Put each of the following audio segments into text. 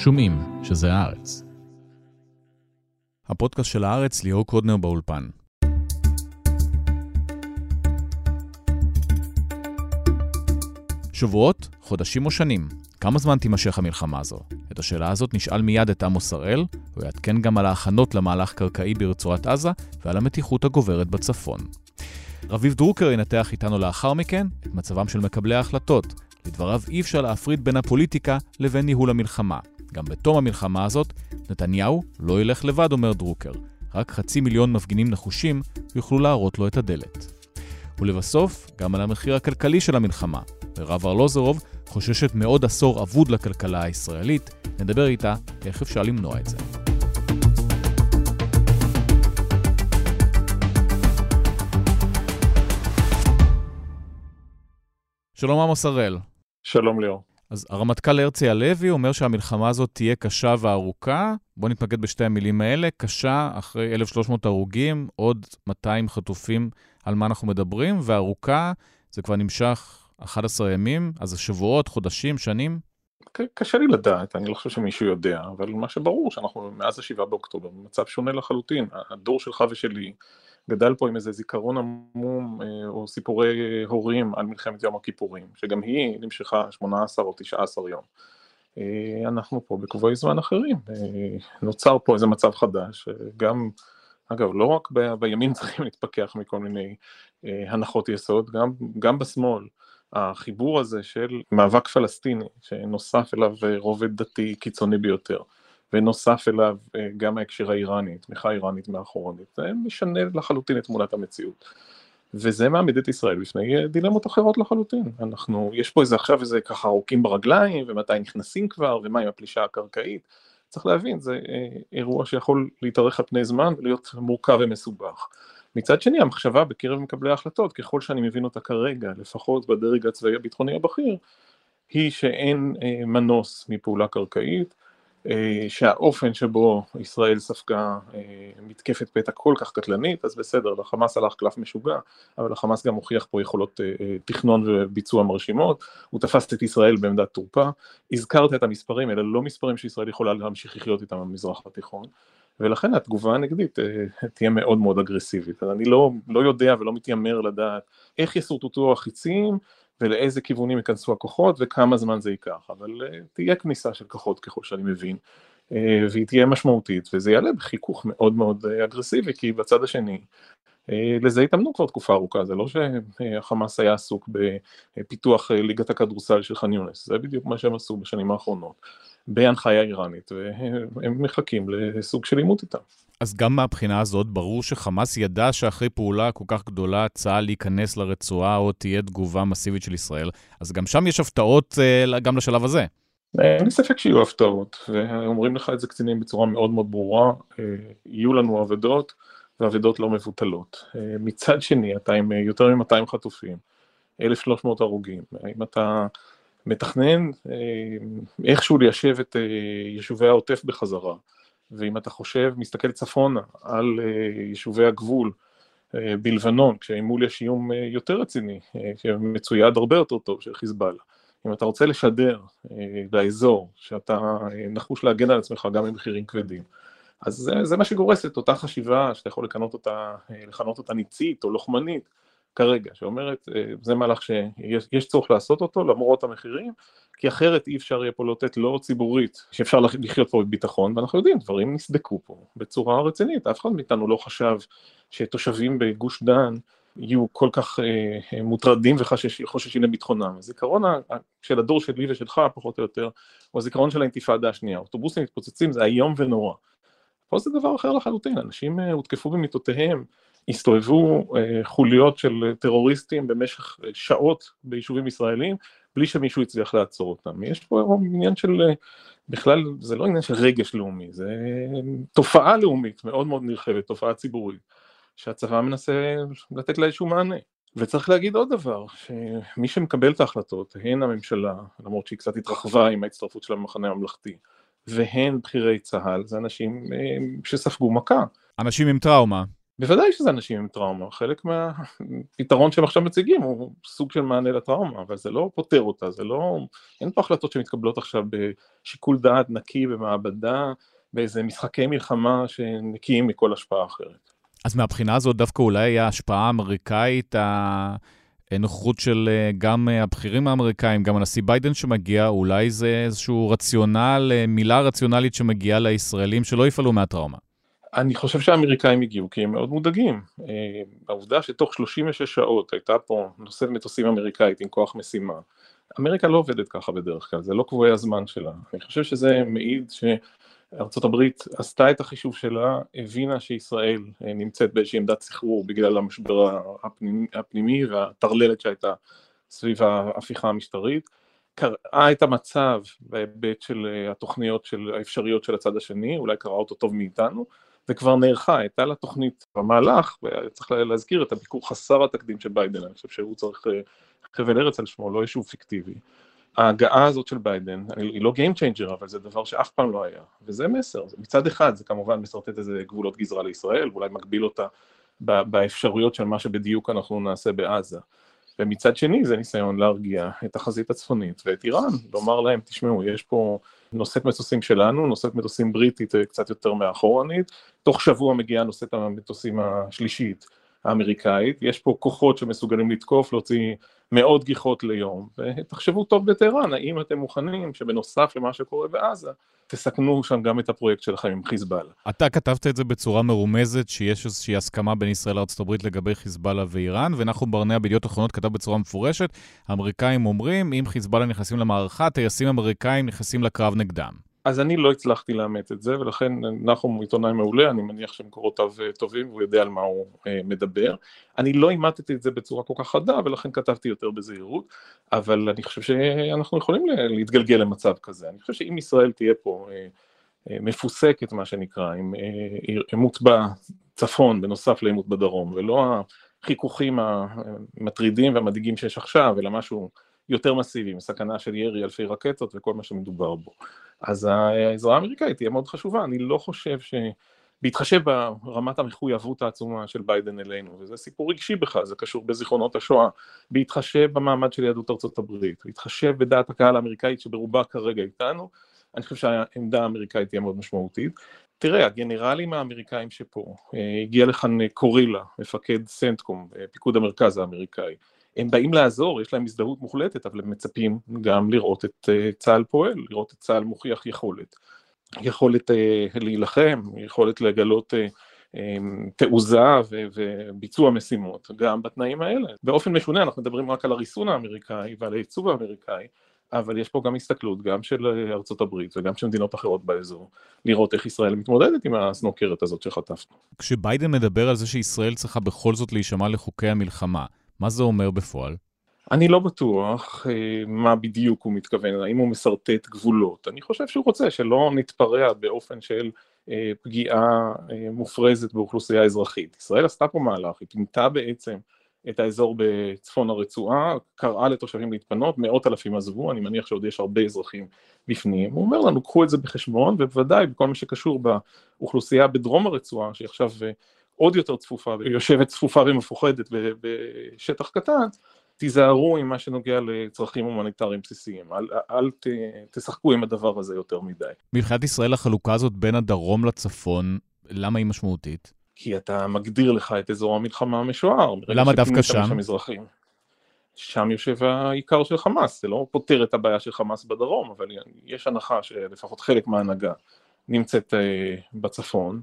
שומעים שזה הארץ. הפודקאסט של הארץ, ליאור קודנר באולפן. שבועות, חודשים או שנים? כמה זמן תימשך המלחמה הזו? את השאלה הזאת נשאל מיד את עמוס הראל, הוא יעדכן גם על ההכנות למהלך קרקעי ברצועת עזה ועל המתיחות הגוברת בצפון. רביב דרוקר ינתח איתנו לאחר מכן את מצבם של מקבלי ההחלטות. לדבריו אי אפשר להפריד בין הפוליטיקה לבין ניהול המלחמה. גם בתום המלחמה הזאת, נתניהו לא ילך לבד, אומר דרוקר. רק חצי מיליון מפגינים נחושים יוכלו להראות לו את הדלת. ולבסוף, גם על המחיר הכלכלי של המלחמה. מירב ארלוזרוב חוששת מעוד עשור אבוד לכלכלה הישראלית, נדבר איתה איך אפשר למנוע את זה. שלום עמוס הראל. שלום ליאור. אז הרמטכ"ל הרצי הלוי אומר שהמלחמה הזאת תהיה קשה וארוכה. בוא נתמקד בשתי המילים האלה. קשה, אחרי 1,300 הרוגים, עוד 200 חטופים, על מה אנחנו מדברים, וארוכה, זה כבר נמשך 11 ימים, אז שבועות, חודשים, שנים? קשה לי לדעת, אני לא חושב שמישהו יודע, אבל מה שברור שאנחנו מאז ה-7 באוקטובר במצב שונה לחלוטין. הדור שלך ושלי גדל פה עם איזה זיכרון עמום אה, או סיפורי הורים על מלחמת יום הכיפורים, שגם היא נמשכה 18 או 19 יום. אה, אנחנו פה בקבועי זמן אחרים, אה, נוצר פה איזה מצב חדש, גם, אגב, לא רק בימין צריכים להתפכח מכל מיני הנחות יסוד, גם, גם בשמאל. החיבור הזה של מאבק פלסטיני, שנוסף אליו רובד דתי קיצוני ביותר, ונוסף אליו אה, גם ההקשר האיראני, תמיכה איראנית מאחורנית, זה משנה לחלוטין את תמונת המציאות. וזה מעמיד את ישראל בפני אה, דילמות אחרות לחלוטין. אנחנו, יש פה איזה עכשיו איזה ככה עורקים ברגליים, ומתי נכנסים כבר, ומה עם הפלישה הקרקעית. צריך להבין, זה אה, אירוע שיכול להתארך על פני זמן ולהיות מורכב ומסובך. מצד שני, המחשבה בקרב מקבלי ההחלטות, ככל שאני מבין אותה כרגע, לפחות בדרג הצבאי הביטחוני הבכיר, היא שאין מנוס מפעולה קרקעית, אה, שהאופן שבו ישראל ספגה אה, מתקפת פתע כל כך קטלנית, אז בסדר, לחמאס הלך קלף משוגע, אבל לחמאס גם הוכיח פה יכולות אה, תכנון וביצוע מרשימות, הוא תפס את ישראל בעמדת תורפה, הזכרת את המספרים, אלה לא מספרים שישראל יכולה להמשיך לחיות איתם במזרח התיכון, ולכן התגובה הנגדית תהיה מאוד מאוד אגרסיבית. אז אני לא, לא יודע ולא מתיימר לדעת איך ישורטטו החיצים, ולאיזה כיוונים ייכנסו הכוחות וכמה זמן זה ייקח, אבל uh, תהיה כניסה של כוחות ככל שאני מבין, uh, והיא תהיה משמעותית, וזה יעלה בחיכוך מאוד מאוד uh, אגרסיבי, כי בצד השני, uh, לזה התאמנו כבר תקופה ארוכה, זה לא שהחמאס היה עסוק בפיתוח uh, ליגת הכדורסל של ח'אן יונס, זה בדיוק מה שהם עשו בשנים האחרונות, בהנחיה איראנית, והם מחכים לסוג של עימות איתם. אז גם מהבחינה הזאת, ברור שחמאס ידע שאחרי פעולה כל כך גדולה, צה"ל ייכנס לרצועה או תהיה תגובה מסיבית של ישראל, אז גם שם יש הפתעות אה, גם לשלב הזה. אין לי ספק שיהיו הפתעות, ואומרים לך את זה קצינים בצורה מאוד מאוד ברורה, אה, יהיו לנו אבדות, ואבדות לא מבוטלות. אה, מצד שני, אתה עם יותר מ-200 חטופים, 1,300 הרוגים, האם אתה מתכנן איכשהו ליישב את יישובי העוטף בחזרה, ואם אתה חושב, מסתכל צפונה על אה, יישובי הגבול אה, בלבנון, כשמול יש איום אה, יותר רציני, שמצויד הרבה יותר טוב של חיזבאללה. אם אתה רוצה לשדר לאזור שאתה נחוש להגן על עצמך גם במחירים כבדים, אז זה, זה מה שגורס את אותה חשיבה שאתה יכול לכנות אותה, לכנות אותה ניצית או לוחמנית כרגע, שאומרת זה מהלך שיש צורך לעשות אותו למרות המחירים, כי אחרת אי אפשר יהיה פה לתת לא ציבורית, שאפשר לחיות פה בביטחון, ואנחנו יודעים, דברים נסדקו פה בצורה רצינית, אף אחד מאיתנו לא חשב שתושבים בגוש דן יהיו כל כך אה, אה מוטרדים וחוששים לביטחונם. הזיכרון של הדור שלי ושלך, פחות או יותר, הוא הזיכרון של האינתיפאדה השנייה. אוטובוסים מתפוצצים זה איום ונורא. פה זה דבר אחר לחלוטין, אנשים אה, הותקפו במיטותיהם, הסתובבו אה, חוליות של טרוריסטים במשך אה, שעות ביישובים ישראלים, בלי שמישהו הצליח לעצור אותם. יש פה עניין של, אה, בכלל זה לא עניין של רגש לאומי, זה תופעה לאומית מאוד מאוד נרחבת, תופעה ציבורית, שהצבא מנסה לתת לה איזשהו מענה. וצריך להגיד עוד דבר, שמי שמקבל את ההחלטות, הן הממשלה, למרות שהיא קצת התרחבה עם ההצטרפות של המחנה הממלכתי, והן בכירי צה"ל, זה אנשים שספגו מכה. אנשים עם טראומה. בוודאי שזה אנשים עם טראומה, חלק מהפתרון שהם עכשיו מציגים הוא סוג של מענה לטראומה, אבל זה לא פותר אותה, זה לא, אין פה החלטות שמתקבלות עכשיו בשיקול דעת נקי במעבדה, באיזה משחקי מלחמה שנקיים מכל השפעה אחרת. אז מהבחינה הזאת דווקא אולי ההשפעה האמריקאית, הנוכחות של גם הבכירים האמריקאים, גם הנשיא ביידן שמגיע, אולי זה איזשהו רציונל, מילה רציונלית שמגיעה לישראלים שלא יפעלו מהטראומה. אני חושב שהאמריקאים הגיעו כי הם מאוד מודאגים. העובדה שתוך 36 שעות הייתה פה נושאת מטוסים אמריקאית עם כוח משימה, אמריקה לא עובדת ככה בדרך כלל, זה לא קבועי הזמן שלה. אני חושב שזה מעיד ש... ארה"ב עשתה את החישוב שלה, הבינה שישראל אה, נמצאת באיזושהי עמדת סחרור בגלל המשבר הפנימי, הפנימי והטרללת שהייתה סביב ההפיכה המשטרית, קראה את המצב בהיבט של אה, התוכניות של האפשריות של הצד השני, אולי קראה אותו טוב מאיתנו, וכבר נערכה, הייתה לה תוכנית במהלך, וצריך להזכיר את הביקור חסר התקדים של ביידן, אני חושב שהוא צריך אה, חבל ארץ על שמו, לא יישוב פיקטיבי. ההגעה הזאת של ביידן, היא לא Game Changer, אבל זה דבר שאף פעם לא היה, וזה מסר, מצד אחד זה כמובן משרטט איזה גבולות גזרה לישראל, ואולי מגביל אותה באפשרויות של מה שבדיוק אנחנו נעשה בעזה, ומצד שני זה ניסיון להרגיע את החזית הצפונית ואת איראן, לומר להם, תשמעו, יש פה נושאת מטוסים שלנו, נושאת מטוסים בריטית קצת יותר מאחורנית, תוך שבוע מגיעה נושאת המטוסים השלישית האמריקאית, יש פה כוחות שמסוגלים לתקוף, להוציא מאות גיחות ליום, ותחשבו טוב בטהרן, האם אתם מוכנים שבנוסף למה שקורה בעזה, תסכנו שם גם את הפרויקט שלכם עם חיזבאללה. אתה כתבת את זה בצורה מרומזת, שיש איזושהי הסכמה בין ישראל לארה"ב לגבי חיזבאללה ואיראן, ונחום ברנע בידיעות אחרונות כתב בצורה מפורשת, האמריקאים אומרים, אם חיזבאללה נכנסים למערכה, טייסים אמריקאים נכנסים לקרב נגדם. אז אני לא הצלחתי לאמת את זה, ולכן נחום הוא עיתונאי מעולה, אני מניח שמקורותיו אה, טובים והוא יודע על מה הוא אה, מדבר. אני לא אימתתי את זה בצורה כל כך חדה, ולכן כתבתי יותר בזהירות, אבל אני חושב שאנחנו יכולים להתגלגל למצב כזה. אני חושב שאם ישראל תהיה פה אה, מפוסקת, מה שנקרא, עם עימות בצפון בנוסף לעימות בדרום, ולא החיכוכים המטרידים והמדאיגים שיש עכשיו, אלא משהו יותר מסיבי, סכנה של ירי אלפי רקטות וכל מה שמדובר בו. אז העזרה האמריקאית תהיה מאוד חשובה, אני לא חושב ש... בהתחשב ברמת המחויבות העצומה של ביידן אלינו, וזה סיפור רגשי בכלל, זה קשור בזיכרונות השואה, בהתחשב במעמד של יהדות ארצות הברית, בהתחשב בדעת הקהל האמריקאית שברובה כרגע איתנו, אני חושב שהעמדה האמריקאית תהיה מאוד משמעותית. תראה, הגנרלים האמריקאים שפה, אה, הגיע לכאן קורילה, מפקד סנטקום, אה, פיקוד המרכז האמריקאי, הם באים לעזור, יש להם הזדהות מוחלטת, אבל הם מצפים גם לראות את uh, צה"ל פועל, לראות את צה"ל מוכיח יכולת. יכולת uh, להילחם, יכולת לגלות uh, um, תעוזה וביצוע משימות, גם בתנאים האלה. באופן משונה אנחנו מדברים רק על הריסון האמריקאי ועל הייצוב האמריקאי, אבל יש פה גם הסתכלות, גם של ארצות הברית וגם של מדינות אחרות באזור, לראות איך ישראל מתמודדת עם הסנוקרת הזאת שחטפנו. כשביידן מדבר על זה שישראל צריכה בכל זאת להישמע לחוקי המלחמה, מה זה אומר בפועל? אני לא בטוח אה, מה בדיוק הוא מתכוון, האם הוא משרטט גבולות. אני חושב שהוא רוצה שלא נתפרע באופן של אה, פגיעה אה, מופרזת באוכלוסייה אזרחית. ישראל עשתה פה מהלך, היא תמתה בעצם את האזור בצפון הרצועה, קראה לתושבים להתפנות, מאות אלפים עזבו, אני מניח שעוד יש הרבה אזרחים בפנים. הוא אומר לנו, קחו את זה בחשבון, ובוודאי בכל מה שקשור באוכלוסייה בדרום הרצועה, שהיא עכשיו עוד יותר צפופה, ויושבת צפופה ומפוחדת בשטח קטן, תיזהרו עם מה שנוגע לצרכים הומניטריים בסיסיים, אל, אל ת, תשחקו עם הדבר הזה יותר מדי. מבחינת ישראל החלוקה הזאת בין הדרום לצפון, למה היא משמעותית? כי אתה מגדיר לך את אזור המלחמה המשוער. למה דווקא שם? שם יושב העיקר של חמאס, זה לא פותר את הבעיה של חמאס בדרום, אבל יש הנחה שלפחות חלק מההנהגה נמצאת אה, בצפון.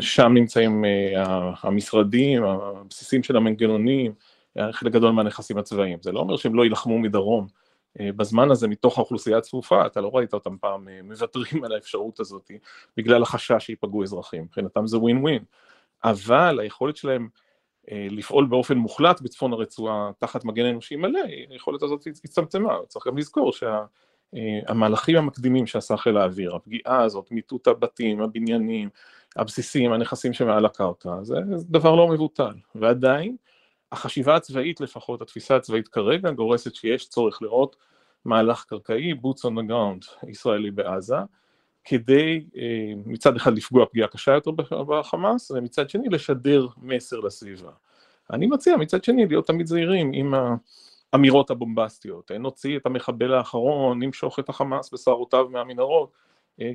שם נמצאים אה, המשרדים, הבסיסים של המנגנונים, חלק גדול מהנכסים הצבאיים. זה לא אומר שהם לא יילחמו מדרום. אה, בזמן הזה מתוך האוכלוסייה הצפופה, אתה לא ראית אותם פעם אה, מוותרים על האפשרות הזאת בגלל החשש שיפגעו אזרחים, מבחינתם זה ווין ווין. אבל היכולת שלהם לפעול באופן מוחלט בצפון הרצועה תחת מגן אנושי מלא, היכולת הזאת הצטמצמה, צריך גם לזכור שהמהלכים המקדימים שעשה חיל האוויר, הפגיעה הזאת, מיטוט הבתים, הבניינים, הבסיסים, הנכסים שמעל הקרקע, זה דבר לא מבוטל, ועדיין החשיבה הצבאית לפחות, התפיסה הצבאית כרגע גורסת שיש צורך לראות מהלך קרקעי, boots on the ground ישראלי בעזה, כדי מצד אחד לפגוע פגיעה קשה יותר בחמאס, ומצד שני לשדר מסר לסביבה. אני מציע מצד שני להיות תמיד זהירים עם האמירות הבומבסטיות, נוציא את המחבל האחרון, נמשוך את החמאס בשערותיו מהמנהרות,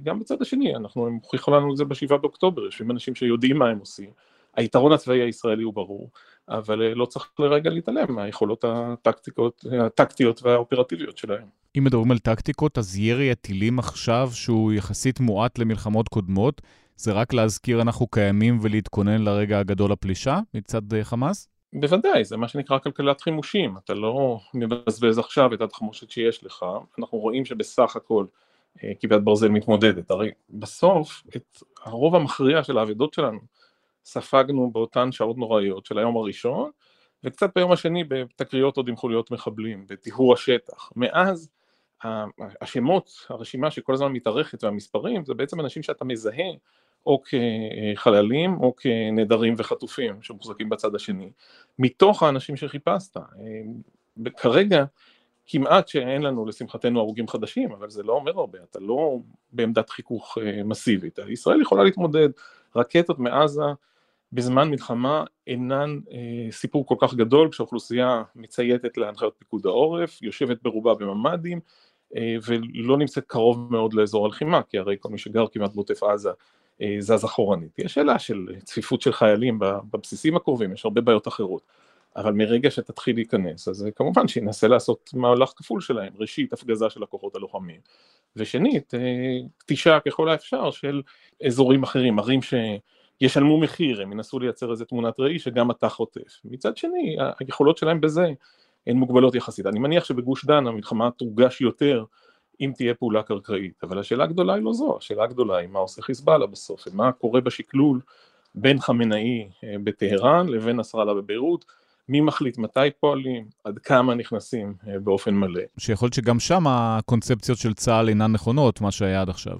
גם בצד השני, אנחנו, הם הוכיחו לנו את זה בשבעה באוקטובר, יושבים אנשים שיודעים מה הם עושים, היתרון הצבאי הישראלי הוא ברור, אבל לא צריך לרגע להתעלם מהיכולות הטקטיות, הטקטיות והאופרטיביות שלהם. אם מדברים על טקטיקות, אז ירי הטילים עכשיו, שהוא יחסית מועט למלחמות קודמות, זה רק להזכיר אנחנו קיימים ולהתכונן לרגע הגדול הפלישה מצד אה, חמאס? בוודאי, זה מה שנקרא כלכלת חימושים, אתה לא מבזבז עכשיו את התחמושת שיש לך, אנחנו רואים שבסך הכל אה, כיפת ברזל מתמודדת, הרי בסוף את הרוב המכריע של האבדות שלנו ספגנו באותן שעות נוראיות של היום הראשון, וקצת ביום השני בתקריות עוד עם חוליות מחבלים, בטיהור השטח. מאז השמות, הרשימה שכל הזמן מתארכת והמספרים, זה בעצם אנשים שאתה מזהה או כחללים או כנעדרים וחטופים שמוחזקים בצד השני, מתוך האנשים שחיפשת. כרגע כמעט שאין לנו לשמחתנו הרוגים חדשים, אבל זה לא אומר הרבה, אתה לא בעמדת חיכוך אה, מסיבית. ישראל יכולה להתמודד, רקטות מעזה בזמן מלחמה אינן אה, סיפור כל כך גדול כשהאוכלוסייה מצייתת להנחיות פיקוד העורף, יושבת ברובה בממ"דים אה, ולא נמצאת קרוב מאוד לאזור הלחימה, כי הרי כל מי שגר כמעט בעוטף עזה אה, זז אחורנית. יש שאלה של צפיפות של חיילים בבסיסים הקרובים, יש הרבה בעיות אחרות. אבל מרגע שתתחיל להיכנס, אז כמובן שינסה לעשות מהלך כפול שלהם, ראשית הפגזה של הכוחות הלוחמים, ושנית, קטישה אה, ככל האפשר של אזורים אחרים, ערים שישלמו מחיר, הם ינסו לייצר איזה תמונת ראי שגם אתה חוטף. מצד שני, היכולות שלהם בזה הן מוגבלות יחסית. אני מניח שבגוש דן המלחמה תורגש יותר אם תהיה פעולה קרקעית, אבל השאלה הגדולה היא לא זו, השאלה הגדולה היא מה עושה חיזבאללה בסוף, ומה קורה בשקלול בין חמינאי אה, בטהרן לבין נסראללה בביירות, מי מחליט מתי פועלים, עד כמה נכנסים אה, באופן מלא. שיכול להיות שגם שם הקונספציות של צה"ל אינן נכונות, מה שהיה עד עכשיו.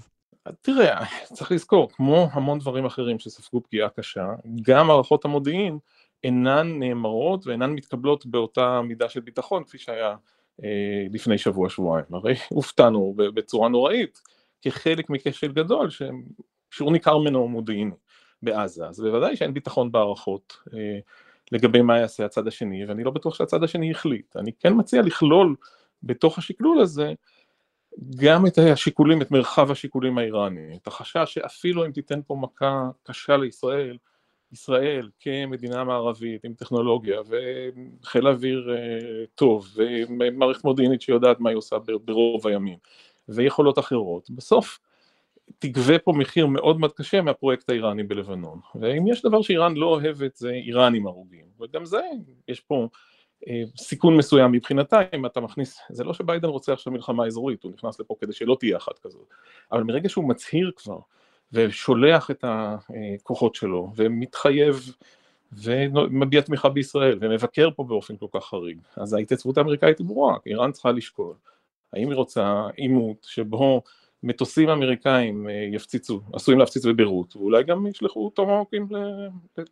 תראה, צריך לזכור, כמו המון דברים אחרים שספגו פגיעה קשה, גם מערכות המודיעין אינן נאמרות ואינן מתקבלות באותה מידה של ביטחון כפי שהיה אה, לפני שבוע-שבועיים. הרי הופתענו בצורה נוראית כחלק מכשל גדול ששיעור ניכר ממנו מודיעיני בעזה, אז בוודאי שאין ביטחון בהערכות. אה, לגבי מה יעשה הצד השני, ואני לא בטוח שהצד השני יחליט. אני כן מציע לכלול בתוך השקלול הזה גם את השיקולים, את מרחב השיקולים האיראני, את החשש שאפילו אם תיתן פה מכה קשה לישראל, ישראל כמדינה מערבית עם טכנולוגיה וחיל אוויר אה, טוב ומערכת מודיעינית שיודעת מה היא עושה ברוב הימים ויכולות אחרות, בסוף תגבה פה מחיר מאוד מאוד קשה מהפרויקט האיראני בלבנון. ואם יש דבר שאיראן לא אוהבת זה איראנים הרוגים, וגם זה, יש פה אה, סיכון מסוים מבחינתה, אם אתה מכניס, זה לא שביידן רוצה עכשיו מלחמה אזורית, הוא נכנס לפה כדי שלא תהיה אחת כזאת, אבל מרגע שהוא מצהיר כבר, ושולח את הכוחות שלו, ומתחייב ומביע תמיכה בישראל, ומבקר פה באופן כל כך חריג, אז ההתייצבות האמריקאית היא ברורה, איראן צריכה לשקול, האם היא רוצה עימות שבו מטוסים אמריקאים אה, יפציצו, עשויים להפציץ בביירות, ואולי גם ישלחו טומהוקים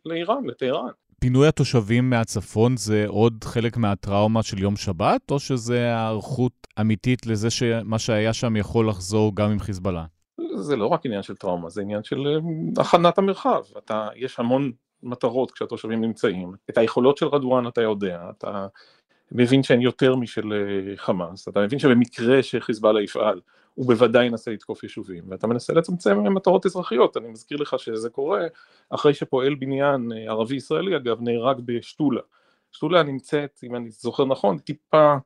לאיראן, לטהרן. פינוי התושבים מהצפון זה עוד חלק מהטראומה של יום שבת, או שזה הערכות אמיתית לזה שמה שהיה שם יכול לחזור גם עם חיזבאללה? זה לא רק עניין של טראומה, זה עניין של אה, הכנת המרחב. אתה, יש המון מטרות כשהתושבים נמצאים. את היכולות של רדואן אתה יודע, אתה מבין שהן יותר משל אה, חמאס, אתה מבין שבמקרה שחיזבאללה יפעל, הוא בוודאי ינסה לתקוף יישובים, ואתה מנסה לצמצם מטרות אזרחיות, אני מזכיר לך שזה קורה אחרי שפועל בניין אה, ערבי ישראלי אגב נהרג בשתולה, שתולה נמצאת, אם אני זוכר נכון, טיפה,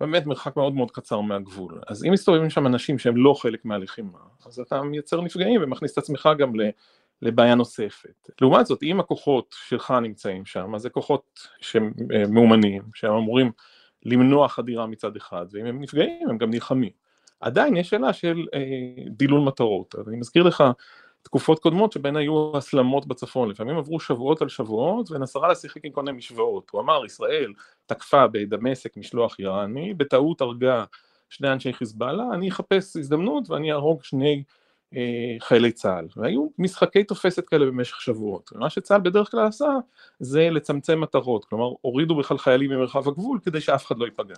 באמת מרחק מאוד מאוד קצר מהגבול, אז אם מסתובבים שם אנשים שהם לא חלק מהלחימה, אז אתה מייצר נפגעים ומכניס את עצמך גם לבעיה נוספת. לעומת זאת, אם הכוחות שלך נמצאים שם, אז זה כוחות שמאומנים, שהם אמורים למנוע חדירה מצד אחד, ואם הם נפגעים הם גם נלחמים. עדיין יש שאלה של אה, דילול מטרות, אז אני מזכיר לך תקופות קודמות שבהן היו הסלמות בצפון, לפעמים עברו שבועות על שבועות ונסראללה שיחק עם כל משוואות, הוא אמר ישראל תקפה בדמשק משלוח איראני, בטעות הרגה שני אנשי חיזבאללה, אני אחפש הזדמנות ואני אהרוג שני אה, חיילי צה"ל, והיו משחקי תופסת כאלה במשך שבועות, ומה שצה"ל בדרך כלל עשה זה לצמצם מטרות, כלומר הורידו בכלל חיילים ממרחב הגבול כדי שאף אחד לא ייפגע.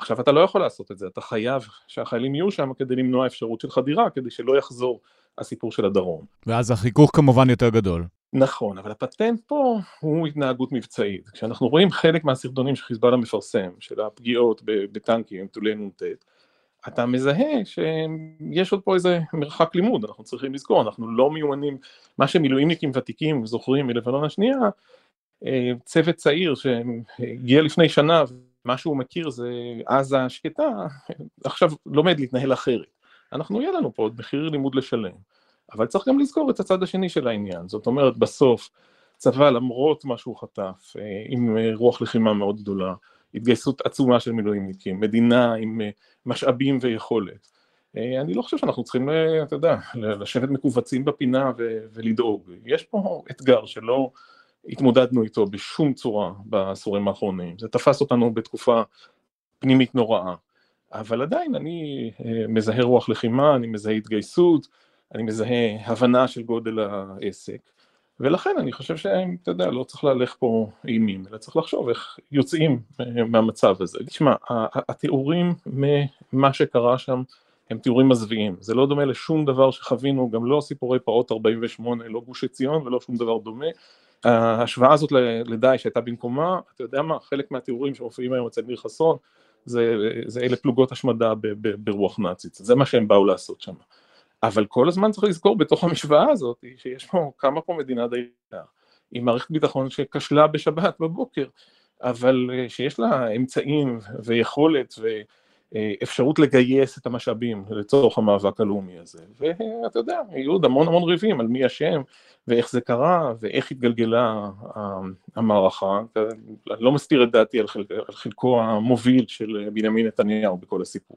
עכשיו אתה לא יכול לעשות את זה, אתה חייב שהחיילים יהיו שם כדי למנוע אפשרות של חדירה, כדי שלא יחזור הסיפור של הדרום. ואז החיכוך כמובן יותר גדול. נכון, אבל הפטנט פה הוא התנהגות מבצעית. כשאנחנו רואים חלק מהסרטונים שחיזבאללה מפרסם, של הפגיעות בטנקים, טולי נ"ט, אתה מזהה שיש עוד פה איזה מרחק לימוד, אנחנו צריכים לזכור, אנחנו לא מיומנים, מה שמילואימניקים ותיקים זוכרים מלבנון השנייה, אה, צוות צעיר שהגיע לפני שנה, מה שהוא מכיר זה עזה שקטה, עכשיו לומד להתנהל אחרת. אנחנו, יהיה לנו פה עוד מחיר לימוד לשלם. אבל צריך גם לזכור את הצד השני של העניין, זאת אומרת בסוף צבא למרות מה שהוא חטף, אה, עם אה, רוח לחימה מאוד גדולה, התגייסות עצומה של מילואימניקים, מדינה עם אה, משאבים ויכולת. אני לא חושב שאנחנו צריכים, אתה יודע, לשבת מכווצים בפינה ולדאוג. יש פה אתגר שלא התמודדנו איתו בשום צורה בעשורים האחרונים. זה תפס אותנו בתקופה פנימית נוראה. אבל עדיין אני מזהה רוח לחימה, אני מזהה התגייסות, אני מזהה הבנה של גודל העסק, ולכן אני חושב שאתה יודע, לא צריך להלך פה אימים, אלא צריך לחשוב איך יוצאים אה, מהמצב הזה. תשמע, התיאורים ממה שקרה שם הם תיאורים מזוויעים, זה לא דומה לשום דבר שחווינו, גם לא סיפורי פרעות 48, לא גוש עציון ולא שום דבר דומה. ההשוואה הזאת לדאעש שהייתה במקומה, אתה יודע מה, חלק מהתיאורים שמופיעים היום אצל ניר חסון, זה, זה אלה פלוגות השמדה ברוח נאצית, זה מה שהם באו לעשות שם. אבל כל הזמן צריך לזכור בתוך המשוואה הזאת שיש פה, קמה פה מדינה די עם מערכת ביטחון שכשלה בשבת בבוקר, אבל אה, שיש לה אמצעים ויכולת ואפשרות לגייס את המשאבים לצורך המאבק הלאומי הזה, ואתה יודע, יהיו עוד המון המון ריבים על מי אשם ואיך זה קרה ואיך התגלגלה המערכה, אני לא מסתיר את דעתי על, חלקו המוביל של בנימין נתניהו בכל הסיפור.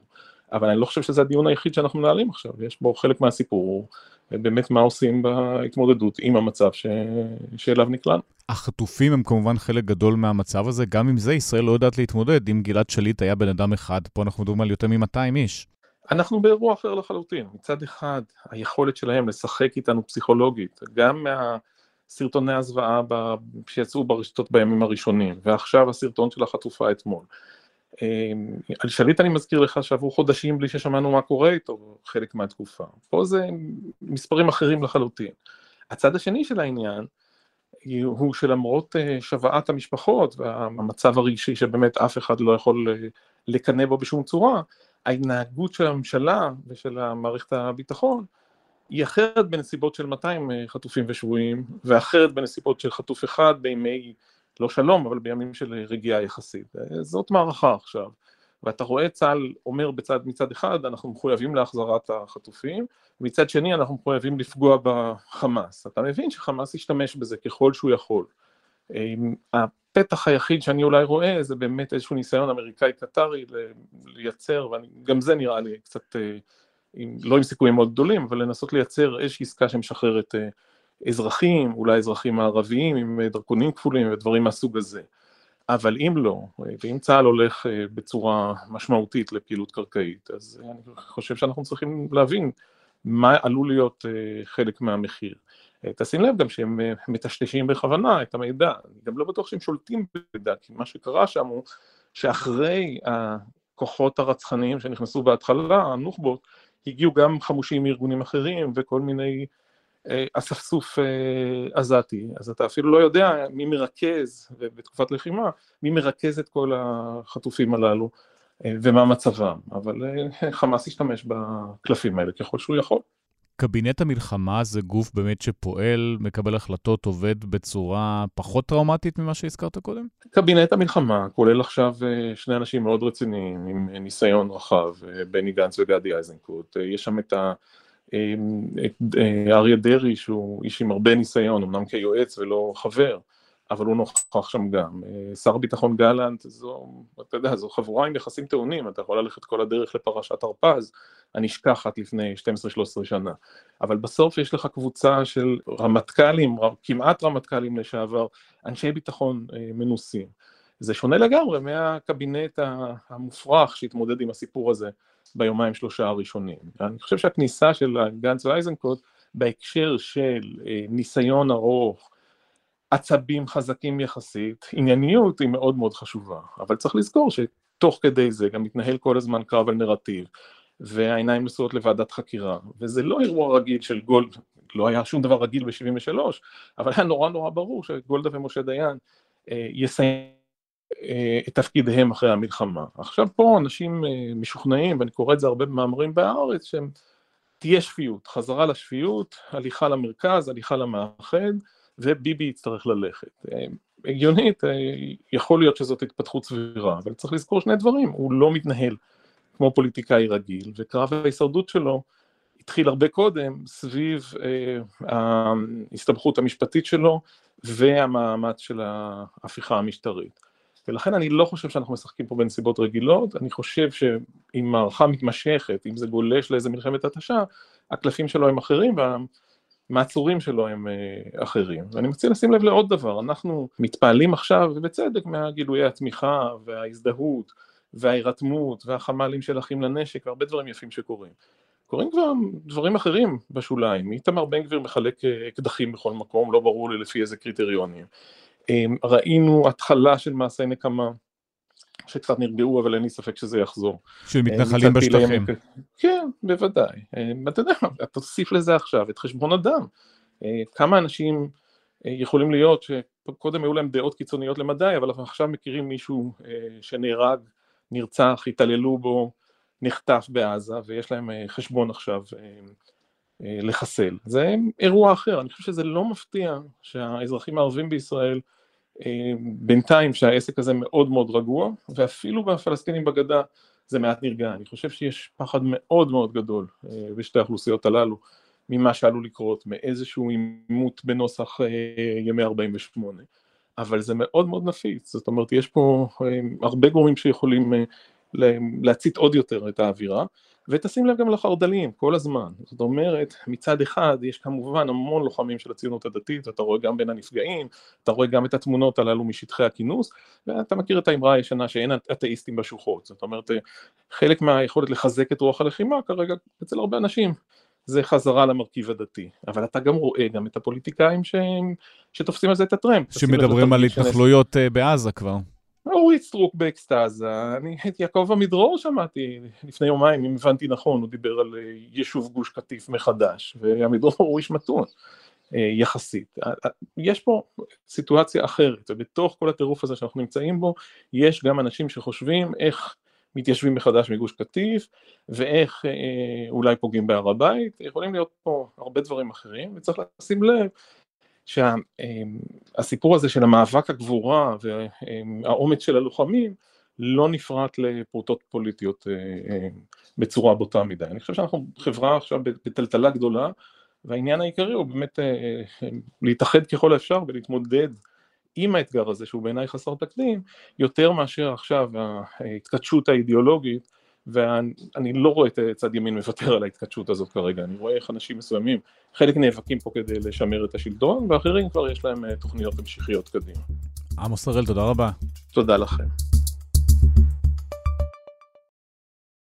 אבל אני לא חושב שזה הדיון היחיד שאנחנו מנהלים עכשיו, יש בו חלק מהסיפור, באמת מה עושים בהתמודדות עם המצב ש... שאליו נקלענו. החטופים הם כמובן חלק גדול מהמצב הזה, גם עם זה ישראל לא יודעת להתמודד. אם גלעד שליט היה בן אדם אחד, פה אנחנו מדברים על יותר מ-200 איש. אנחנו באירוע אחר לחלוטין. מצד אחד, היכולת שלהם לשחק איתנו פסיכולוגית, גם מהסרטוני הזוועה שיצאו ברשתות בימים הראשונים, ועכשיו הסרטון של החטופה אתמול. אמ, על שליט אני מזכיר לך שעברו חודשים בלי ששמענו מה קורה איתו חלק מהתקופה. פה זה מספרים אחרים לחלוטין. הצד השני של העניין הוא שלמרות אה, שוועת המשפחות והמצב הרגשי שבאמת אף אחד לא יכול אה, לקנא בו בשום צורה, ההתנהגות של הממשלה ושל מערכת הביטחון היא אחרת בנסיבות של 200 אה, חטופים ושבויים ואחרת בנסיבות של חטוף אחד בימי לא שלום, אבל בימים של רגיעה יחסית. זאת מערכה עכשיו. ואתה רואה צה"ל אומר בצד, מצד אחד, אנחנו מחויבים להחזרת החטופים, מצד שני אנחנו מחויבים לפגוע בחמאס. אתה מבין שחמאס ישתמש בזה ככל שהוא יכול. הפתח היחיד שאני אולי רואה זה באמת איזשהו ניסיון אמריקאי-קטרי לייצר, וגם זה נראה לי קצת, אה, לא עם סיכויים מאוד גדולים, אבל לנסות לייצר איזושהי עסקה שמשחררת אה, אזרחים, אולי אזרחים ערביים עם דרכונים כפולים ודברים מהסוג הזה. אבל אם לא, ואם צה"ל הולך אה, בצורה משמעותית לפעילות קרקעית, אז אני חושב שאנחנו צריכים להבין מה עלול להיות אה, חלק מהמחיר. אה, תשים לב גם שהם מטשטשים בכוונה את המידע, אני גם לא בטוח שהם שולטים במידע, כי מה שקרה שם הוא שאחרי הכוחות הרצחניים שנכנסו בהתחלה, הנוח'בות, הגיעו גם חמושים מארגונים אחרים וכל מיני אה, אספסוף אה, עזתי, אז אתה אפילו לא יודע מי מרכז, בתקופת לחימה, מי מרכז את כל החטופים הללו אה, ומה מצבם, אבל חמאס ישתמש בקלפים האלה ככל שהוא יכול. קבינט המלחמה זה גוף באמת שפועל, מקבל החלטות, עובד בצורה פחות טראומטית ממה שהזכרת קודם? קבינט המלחמה כולל עכשיו שני אנשים מאוד רציניים עם ניסיון רחב, בני גנץ וגדי איזנקוט, יש שם את. את אה, אריה דרעי שהוא איש עם הרבה ניסיון, אמנם כיועץ ולא חבר, אבל הוא נוכח שם גם. אה, שר הביטחון גלנט, זו, אתה יודע, זו חבורה עם יחסים טעונים, אתה יכול ללכת כל הדרך לפרשת הרפז, הנשכחת לפני 12-13 שנה. אבל בסוף יש לך קבוצה של רמטכ"לים, כמעט רמטכ"לים לשעבר, אנשי ביטחון אה, מנוסים. זה שונה לגמרי מהקבינט המופרך שהתמודד עם הסיפור הזה ביומיים שלושה הראשונים. אני חושב שהכניסה של גנץ ואייזנקוט בהקשר של אה, ניסיון ארוך, עצבים חזקים יחסית, ענייניות היא מאוד מאוד חשובה, אבל צריך לזכור תוך כדי זה גם מתנהל כל הזמן קרב על נרטיב, והעיניים נשואות לוועדת חקירה, וזה לא אירוע רגיל של גולד, לא היה שום דבר רגיל ב-73, אבל היה נורא נורא ברור שגולדה ומשה דיין אה, יסיים את תפקידיהם אחרי המלחמה. עכשיו פה אנשים אה, משוכנעים, ואני קורא את זה הרבה במאמרים בהארץ, שהם תהיה שפיות, חזרה לשפיות, הליכה למרכז, הליכה למאחד, וביבי יצטרך ללכת. אה, הגיונית, אה, יכול להיות שזאת התפתחות סבירה, אבל צריך לזכור שני דברים, הוא לא מתנהל כמו פוליטיקאי רגיל, וקרב ההישרדות שלו התחיל הרבה קודם סביב אה, ההסתבכות המשפטית שלו והמאמץ של ההפיכה המשטרית. ולכן אני לא חושב שאנחנו משחקים פה בנסיבות רגילות, אני חושב שאם מערכה מתמשכת, אם זה גולש לאיזה מלחמת התשה, הקלפים שלו הם אחרים והמעצורים שלו הם אה, אחרים. ואני מציע לשים לב לעוד דבר, אנחנו מתפעלים עכשיו, ובצדק, מהגילויי התמיכה וההזדהות וההירתמות והחמ"לים של אחים לנשק והרבה דברים יפים שקורים. קורים כבר דברים אחרים בשוליים, איתמר בן גביר מחלק אה, אקדחים בכל מקום, לא ברור לי לפי איזה קריטריונים. אמ, ראינו התחלה של מעשי נקמה, שקצת נרגעו, אבל אין לי ספק שזה יחזור. של מתנחלים בשטחים. כן, בוודאי. אמ, אתה יודע, תוסיף לזה עכשיו את חשבון אדם. אה, כמה אנשים אה, יכולים להיות שקודם היו להם דעות קיצוניות למדי, אבל עכשיו מכירים מישהו אה, שנהרג, נרצח, התעללו בו, נחטף בעזה, ויש להם חשבון עכשיו לחסל. זה אירוע אחר, אני חושב שזה לא מפתיע שהאזרחים הערבים בישראל אה, בינתיים שהעסק הזה מאוד מאוד רגוע, ואפילו בפלסטינים בגדה זה מעט נרגע. אני חושב שיש פחד מאוד מאוד גדול אה, בשתי האוכלוסיות הללו ממה שעלול לקרות, מאיזשהו עימות בנוסח אה, ימי 48. אבל זה מאוד מאוד נפיץ, זאת אומרת יש פה הרבה גורמים שיכולים להצית עוד יותר את האווירה, ותשים לב גם לחרד"לים כל הזמן, זאת אומרת מצד אחד יש כמובן המון לוחמים של הציונות הדתית, אתה רואה גם בין הנפגעים, אתה רואה גם את התמונות הללו משטחי הכינוס, ואתה מכיר את האמרה הישנה שאין אתאיסטים בשוחות, זאת אומרת חלק מהיכולת לחזק את רוח הלחימה כרגע אצל הרבה אנשים זה חזרה למרכיב הדתי, אבל אתה גם רואה גם את הפוליטיקאים ש... שתופסים על זה את הטרמפ. שמדברים על התנחלויות אה, בעזה כבר. אורית סטרוק באקסטזה, אני את יעקב עמידרור שמעתי לפני יומיים, אם הבנתי נכון, הוא דיבר על אה, יישוב גוש קטיף מחדש, ועמידרור הוא איש מתון אה, יחסית. אה, יש פה סיטואציה אחרת, ובתוך כל הטירוף הזה שאנחנו נמצאים בו, יש גם אנשים שחושבים איך מתיישבים מחדש מגוש קטיף, ואיך אה, אולי פוגעים בהר הבית, יכולים להיות פה הרבה דברים אחרים, וצריך לשים לב שהסיפור הזה של המאבק הגבורה והאומץ של הלוחמים לא נפרט לפרוטות פוליטיות אה, אה, בצורה בוטה מדי. אני חושב שאנחנו חברה עכשיו בטלטלה גדולה, והעניין העיקרי הוא באמת אה, להתאחד ככל האפשר ולהתמודד עם האתגר הזה, שהוא בעיניי חסר תקדים, יותר מאשר עכשיו ההתכתשות האידיאולוגית ואני לא רואה את צד ימין מוותר על ההתכתשות הזאת כרגע, אני רואה איך אנשים מסוימים, חלק נאבקים פה כדי לשמר את השלטון, ואחרים כבר יש להם אה, תוכניות המשכיות קדימה. עמוס הראל, תודה רבה. תודה לכם.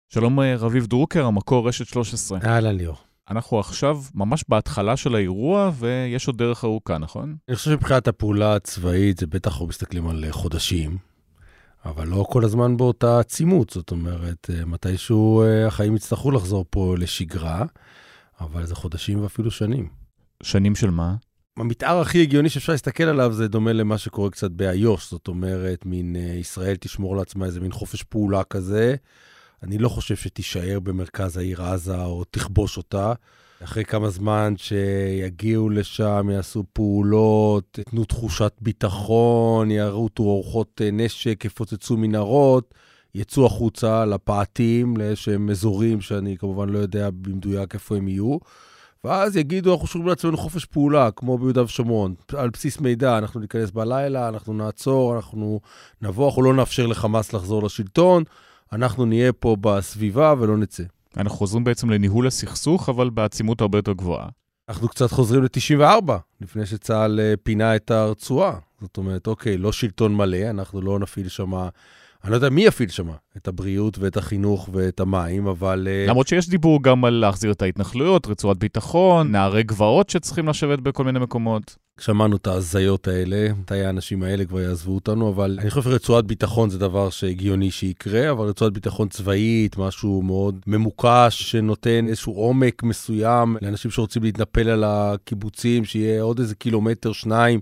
שלום אה, רביב דרוקר, המקור רשת 13. אהלן ליאור. אנחנו עכשיו ממש בהתחלה של האירוע, ויש עוד דרך ארוכה, נכון? אני חושב שמבחינת הפעולה הצבאית, זה בטח אנחנו מסתכלים על אה, חודשים. אבל לא כל הזמן באותה עצימות, זאת אומרת, אה, מתישהו אה, החיים יצטרכו לחזור פה לשגרה, אבל זה חודשים ואפילו שנים. שנים של מה? המתאר הכי הגיוני שאפשר להסתכל עליו זה דומה למה שקורה קצת באיו"ש, זאת אומרת, מין אה, ישראל תשמור לעצמה איזה מין חופש פעולה כזה. אני לא חושב שתישאר במרכז העיר עזה או תכבוש אותה. אחרי כמה זמן שיגיעו לשם, יעשו פעולות, יתנו תחושת ביטחון, ירותו אורחות אה, נשק, יפוצצו מנהרות, יצאו החוצה לפאתים, לאיזשהם אזורים שאני כמובן לא יודע במדויק איפה הם יהיו. ואז יגידו, אנחנו שומרים לעצמנו חופש פעולה, כמו ביהודה ושומרון. על בסיס מידע, אנחנו ניכנס בלילה, אנחנו נעצור, אנחנו נבוא, אנחנו לא נאפשר לחמאס לחזור לשלטון, אנחנו נהיה פה בסביבה ולא נצא. אנחנו חוזרים בעצם לניהול הסכסוך, אבל בעצימות הרבה יותר גבוהה. אנחנו קצת חוזרים ל-94, לפני שצה"ל אה, פינה את הרצועה. זאת אומרת, אוקיי, לא שלטון מלא, אנחנו לא נפעיל שם אני לא יודע מי יפעיל שם את הבריאות ואת החינוך ואת המים, אבל... אה, למרות שיש דיבור גם על להחזיר את ההתנחלויות, רצועת ביטחון, נערי גבעות שצריכים לשבת בכל מיני מקומות. שמענו את ההזיות האלה, מתי האנשים האלה כבר יעזבו אותנו, אבל אני חושב שרצועת ביטחון זה דבר שהגיוני שיקרה, אבל רצועת ביטחון צבאית, משהו מאוד ממוקש, שנותן איזשהו עומק מסוים לאנשים שרוצים להתנפל על הקיבוצים, שיהיה עוד איזה קילומטר, שניים.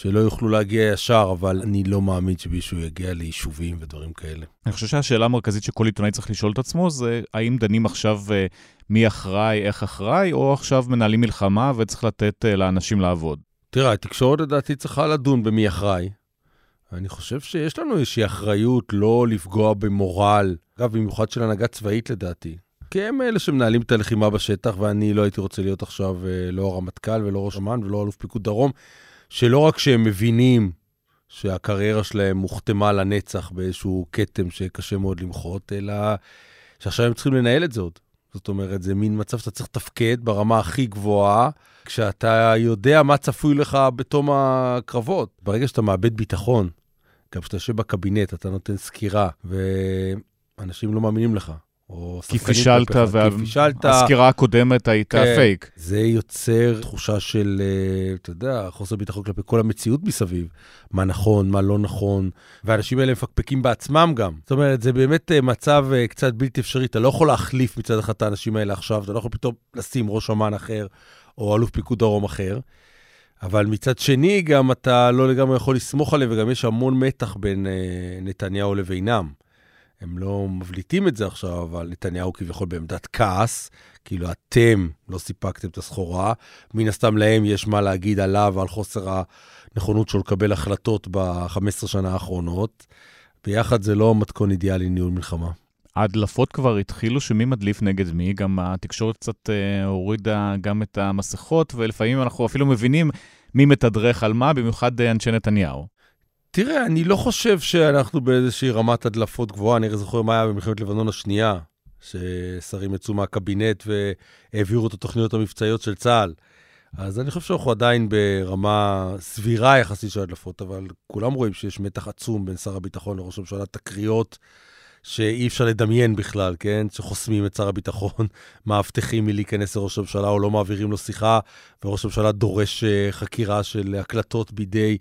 שלא יוכלו להגיע ישר, אבל אני לא מאמין שמישהו יגיע ליישובים ודברים כאלה. אני חושב שהשאלה המרכזית שכל עיתונאי צריך לשאול את עצמו זה האם דנים עכשיו uh, מי אחראי, איך אחראי, או עכשיו מנהלים מלחמה וצריך לתת uh, לאנשים לעבוד. תראה, התקשורת לדעתי צריכה לדון במי אחראי. אני חושב שיש לנו איזושהי אחריות לא לפגוע במורל, אגב, במיוחד של הנהגה צבאית לדעתי. כי הם אלה שמנהלים את הלחימה בשטח, ואני לא הייתי רוצה להיות עכשיו אה, לא הרמטכ"ל ולא ראש אמ"ן ולא אלוף פיקוד דרום. שלא רק שהם מבינים שהקריירה שלהם מוכתמה לנצח באיזשהו כתם שקשה מאוד למחות, אלא שעכשיו הם צריכים לנהל את זה עוד. זאת אומרת, זה מין מצב שאתה צריך לתפקד ברמה הכי גבוהה, כשאתה יודע מה צפוי לך בתום הקרבות. ברגע שאתה מאבד ביטחון, גם כשאתה יושב בקבינט, אתה נותן סקירה, ואנשים לא מאמינים לך. כי פישלת, והסקירה הקודמת הייתה כן, פייק. זה יוצר תחושה של, אה, אתה יודע, חוסר ביטחון כלפי כל המציאות מסביב. מה נכון, מה לא נכון, והאנשים האלה מפקפקים בעצמם גם. זאת אומרת, זה באמת אה, מצב אה, קצת בלתי אפשרי. אתה לא יכול להחליף מצד אחד את האנשים האלה עכשיו, אתה לא יכול פתאום לשים ראש אמ"ן אחר, או אלוף פיקוד דרום אחר. אבל מצד שני, גם אתה לא לגמרי יכול לסמוך עליהם, וגם יש המון מתח בין נתניהו לבינם. הם לא מבליטים את זה עכשיו, אבל נתניהו כביכול בעמדת כעס, כאילו אתם לא סיפקתם את הסחורה, מן הסתם להם יש מה להגיד עליו ועל חוסר הנכונות שלו לקבל החלטות ב-15 שנה האחרונות. ביחד זה לא מתכון אידיאלי לניהול מלחמה. ההדלפות כבר התחילו שמי מדליף נגד מי, גם התקשורת קצת אה, הורידה גם את המסכות, ולפעמים אנחנו אפילו מבינים מי מתדרך על מה, במיוחד אה, אנשי נתניהו. תראה, אני לא חושב שאנחנו באיזושהי רמת הדלפות גבוהה. אני זוכר מה היה במלחמת לבנון השנייה, ששרים יצאו מהקבינט והעבירו את התוכניות המבצעיות של צה"ל. אז אני חושב שאנחנו עדיין ברמה סבירה יחסית של הדלפות, אבל כולם רואים שיש מתח עצום בין שר הביטחון לראש הממשלה, תקריות שאי אפשר לדמיין בכלל, כן? שחוסמים את שר הביטחון, מאבטחים מלהיכנס לראש הממשלה או לא מעבירים לו שיחה, וראש הממשלה דורש אה, חקירה של הקלטות בידי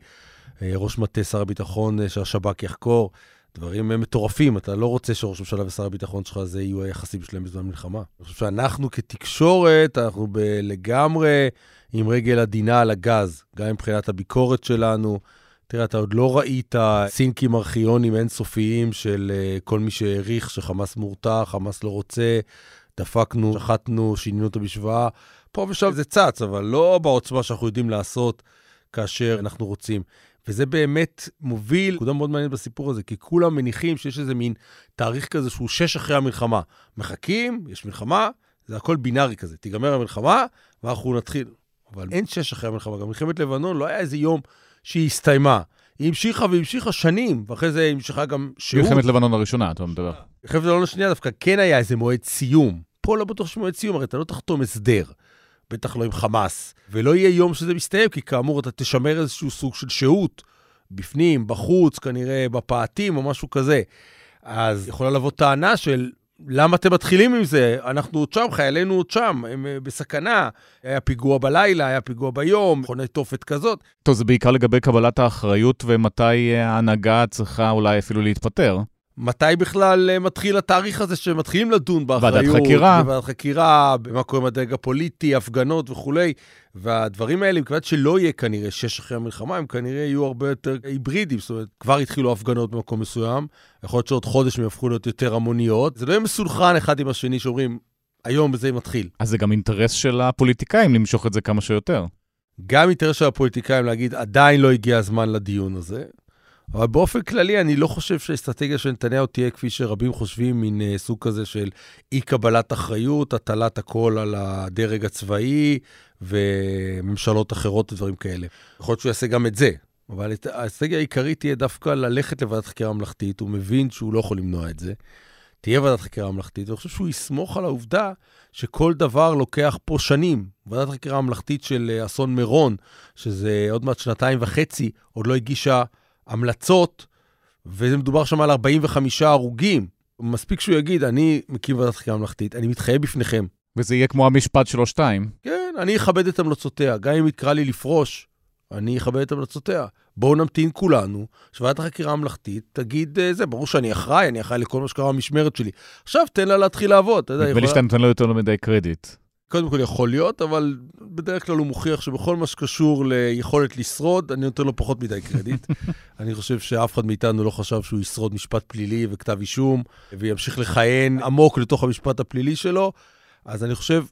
ראש מטה שר הביטחון אה, שהשב"כ יחקור. דברים מטורפים, אתה לא רוצה שראש הממשלה ושר הביטחון שלך זה יהיו היחסים שלהם בזמן מלחמה. אני חושב שאנחנו כתקשורת, אנחנו לגמרי עם רגל עדינה על הגז, גם מבחינת הביקורת שלנו. תראה, אתה עוד לא ראית סינקים ארכיונים אינסופיים של uh, כל מי שהעריך שחמאס מורתע, חמאס לא רוצה, דפקנו, שחטנו, שינינו את המשוואה. פה ושם זה צץ, אבל לא בעוצמה שאנחנו יודעים לעשות כאשר אנחנו רוצים. וזה באמת מוביל נקודה מאוד מעניינת בסיפור הזה, כי כולם מניחים שיש איזה מין תאריך כזה שהוא שש אחרי המלחמה. מחכים, יש מלחמה, זה הכל בינארי כזה. תיגמר המלחמה, ואנחנו נתחיל. אבל אין שש אחרי המלחמה. גם מלחמת לבנון לא היה איזה יום שהיא הסתיימה. היא המשיכה והמשיכה שנים, ואחרי זה המשיכה גם שהות. מלחמת לבנון הראשונה, אתה מדבר. מלחמת לבנון השנייה דווקא כן היה איזה מועד סיום. פה לא בטוח שמועד סיום, הרי אתה לא תחתום הסדר. בטח לא עם חמאס. ולא יהיה יום שזה מסתיים, כי כאמור, אתה תשמר איזשהו סוג של שהות, בפנים, בחוץ, כנראה בפאתים או משהו כזה. אז יכולה לבוא טענה של למה אתם מתחילים עם זה? אנחנו עוד שם, חיילינו עוד שם, הם אה, בסכנה. היה פיגוע בלילה, היה פיגוע ביום, מכוני תופת כזאת. טוב, זה בעיקר לגבי קבלת האחריות ומתי אה, ההנהגה צריכה אולי אפילו להתפטר. מתי בכלל אה, מתחיל התאריך הזה שמתחילים לדון באחריות? ועדת חקירה. ועדת חקירה, במה קורה עם הדרג הפוליטי, הפגנות וכולי. והדברים האלה, מכיוון שלא יהיה כנראה שש אחרי המלחמה, הם כנראה יהיו הרבה יותר היברידים. זאת אומרת, כבר התחילו הפגנות במקום מסוים, יכול להיות שעוד חודש הם יהפכו להיות יותר המוניות. זה לא יהיה מסונכרן אחד עם השני שאומרים, היום זה מתחיל. אז זה גם אינטרס של הפוליטיקאים למשוך את זה כמה שיותר. גם אינטרס של הפוליטיקאים להגיד, עדיין לא הגיע הזמן לדיון הזה. אבל באופן כללי, אני לא חושב שהאסטרטגיה של נתניהו תהיה כפי שרבים חושבים, מין uh, סוג כזה של אי-קבלת אחריות, הטלת הכל על הדרג הצבאי וממשלות אחרות ודברים כאלה. יכול להיות שהוא יעשה גם את זה, אבל האסטרטגיה העיקרית תהיה דווקא ללכת לוועדת חקירה ממלכתית, הוא מבין שהוא לא יכול למנוע את זה. תהיה ועדת חקירה ממלכתית, ואני חושב שהוא יסמוך על העובדה שכל דבר לוקח פה שנים. ועדת חקירה ממלכתית של אה, אסון מירון, שזה עוד מעט שנתיים וחצי, עוד לא הגישה המלצות, ומדובר שם על 45 הרוגים. מספיק שהוא יגיד, אני מקים ועדת חקירה ממלכתית, אני מתחייב בפניכם. וזה יהיה כמו המשפט שלו שתיים. כן, אני אכבד את המלצותיה. גם אם יקרא לי לפרוש, אני אכבד את המלצותיה. בואו נמתין כולנו, שוועדת החקירה הממלכתית תגיד אה, זה, ברור שאני אחראי, אני אחראי לכל מה שקרה במשמרת שלי. עכשיו תן לה להתחיל לעבוד. נדמה לי שאתה נותן לו יותר מדי קרדיט. קודם כל יכול להיות, אבל בדרך כלל הוא מוכיח שבכל מה שקשור ליכולת לשרוד, אני נותן לו פחות מדי קרדיט. אני חושב שאף אחד מאיתנו לא חשב שהוא ישרוד משפט פלילי וכתב אישום, וימשיך לכהן עמוק לתוך המשפט הפלילי שלו. אז אני חושב,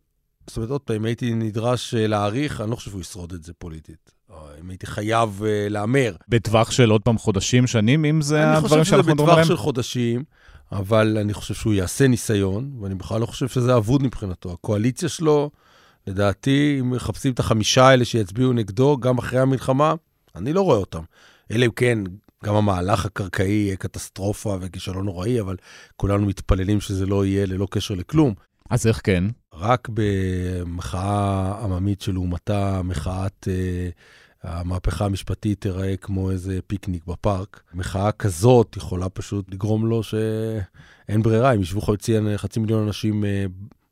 זאת אומרת, עוד פעם, אם הייתי נדרש אה, להעריך, אני לא חושב שהוא ישרוד את זה פוליטית. אם הייתי חייב אה, להמר. בטווח של עוד פעם חודשים, שנים, אם זה אני הדברים חושב שזה שאנחנו מדברים בטווח עליהם? של חודשים, אבל אני חושב שהוא יעשה ניסיון, ואני בכלל לא חושב שזה אבוד מבחינתו. הקואליציה שלו, לדעתי, אם מחפשים את החמישה האלה שיצביעו נגדו, גם אחרי המלחמה, אני לא רואה אותם. אלא אם כן, גם המהלך הקרקעי יהיה קטסטרופה וכישלון נוראי, אבל כולנו מתפללים שזה לא יהיה ללא קשר לכלום. אז איך כן? רק במחאה עממית שלעומתה מחאת אה, המהפכה המשפטית תיראה כמו איזה פיקניק בפארק. מחאה כזאת יכולה פשוט לגרום לו שאין ברירה, אם ישבו חצי, חצי מיליון אנשים אה,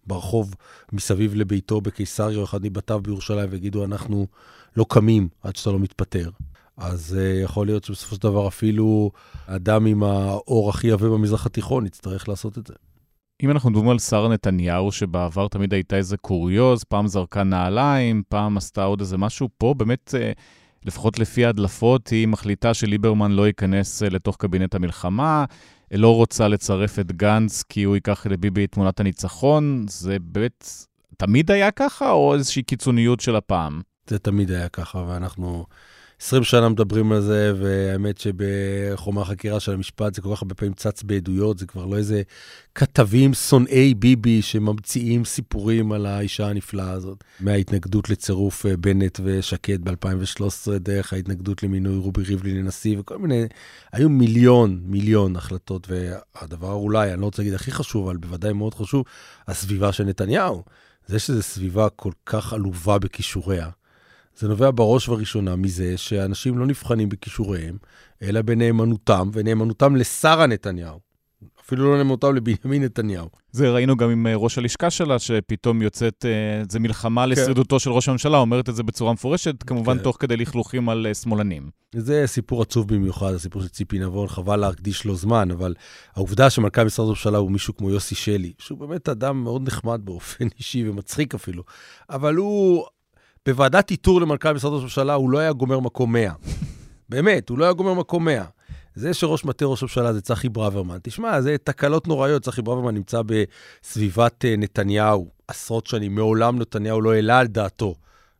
ברחוב מסביב לביתו בקיסריה או אחד מבתיו בירושלים ויגידו, אנחנו לא קמים עד שאתה לא מתפטר. אז uh, יכול להיות שבסופו של דבר אפילו האדם עם האור הכי עבה במזרח התיכון יצטרך לעשות את זה. אם אנחנו מדברים על שרה נתניהו, שבעבר תמיד הייתה איזה קוריוז, פעם זרקה נעליים, פעם עשתה עוד איזה משהו, פה באמת, אה, לפחות לפי ההדלפות, היא מחליטה שליברמן לא ייכנס אה, לתוך קבינט המלחמה, אה, לא רוצה לצרף את גנץ כי הוא ייקח לביבי את תמונת הניצחון, זה באמת תמיד היה ככה, או איזושהי קיצוניות של הפעם? זה תמיד היה ככה, ואנחנו 20 שנה מדברים על זה, והאמת שבחומר החקירה של המשפט זה כל כך הרבה פעמים צץ בעדויות, זה כבר לא איזה כתבים שונאי ביבי שממציאים סיפורים על האישה הנפלאה הזאת. מההתנגדות לצירוף אה, בנט ושקד ב-2013, דרך ההתנגדות למינוי רובי ריבלין לנשיא, וכל מיני, היו מיליון, מיליון החלטות, והדבר אולי, אני לא רוצה להגיד הכי חשוב, אבל בוודאי מאוד חשוב, הסביבה של נתניהו. זה שזו סביבה כל כך עלובה בכישוריה. זה נובע בראש ובראשונה מזה שאנשים לא נבחנים בכישוריהם, אלא בנאמנותם, ונאמנותם לשרה נתניהו. אפילו לא נאמנותם לבנימין נתניהו. זה ראינו גם עם אה, ראש הלשכה שלה, שפתאום יוצאת, אה, זה מלחמה לשרידותו של ראש הממשלה, אומרת את זה בצורה מפורשת, כמובן כן. תוך כדי לכלוכים על אה, שמאלנים. זה סיפור עצוב במיוחד, הסיפור של ציפי נבון, חבל להקדיש לו זמן, אבל העובדה שמנכ"ל משרד הממשלה הוא מישהו כמו יוסי שלי, שהוא באמת אדם מאוד נחמד באופן אישי ומצחיק אפילו, אבל הוא, בוועדת איתור למנכ"ל משרד ראש הממשלה, הוא לא היה גומר מקום 100. באמת, הוא לא היה גומר מקום 100. זה שראש מטה ראש הממשלה זה צחי ברוורמן. תשמע, זה תקלות נוראיות. צחי ברוורמן נמצא בסביבת אה, נתניהו עשרות שנים. מעולם נתניהו לא העלה על דעתו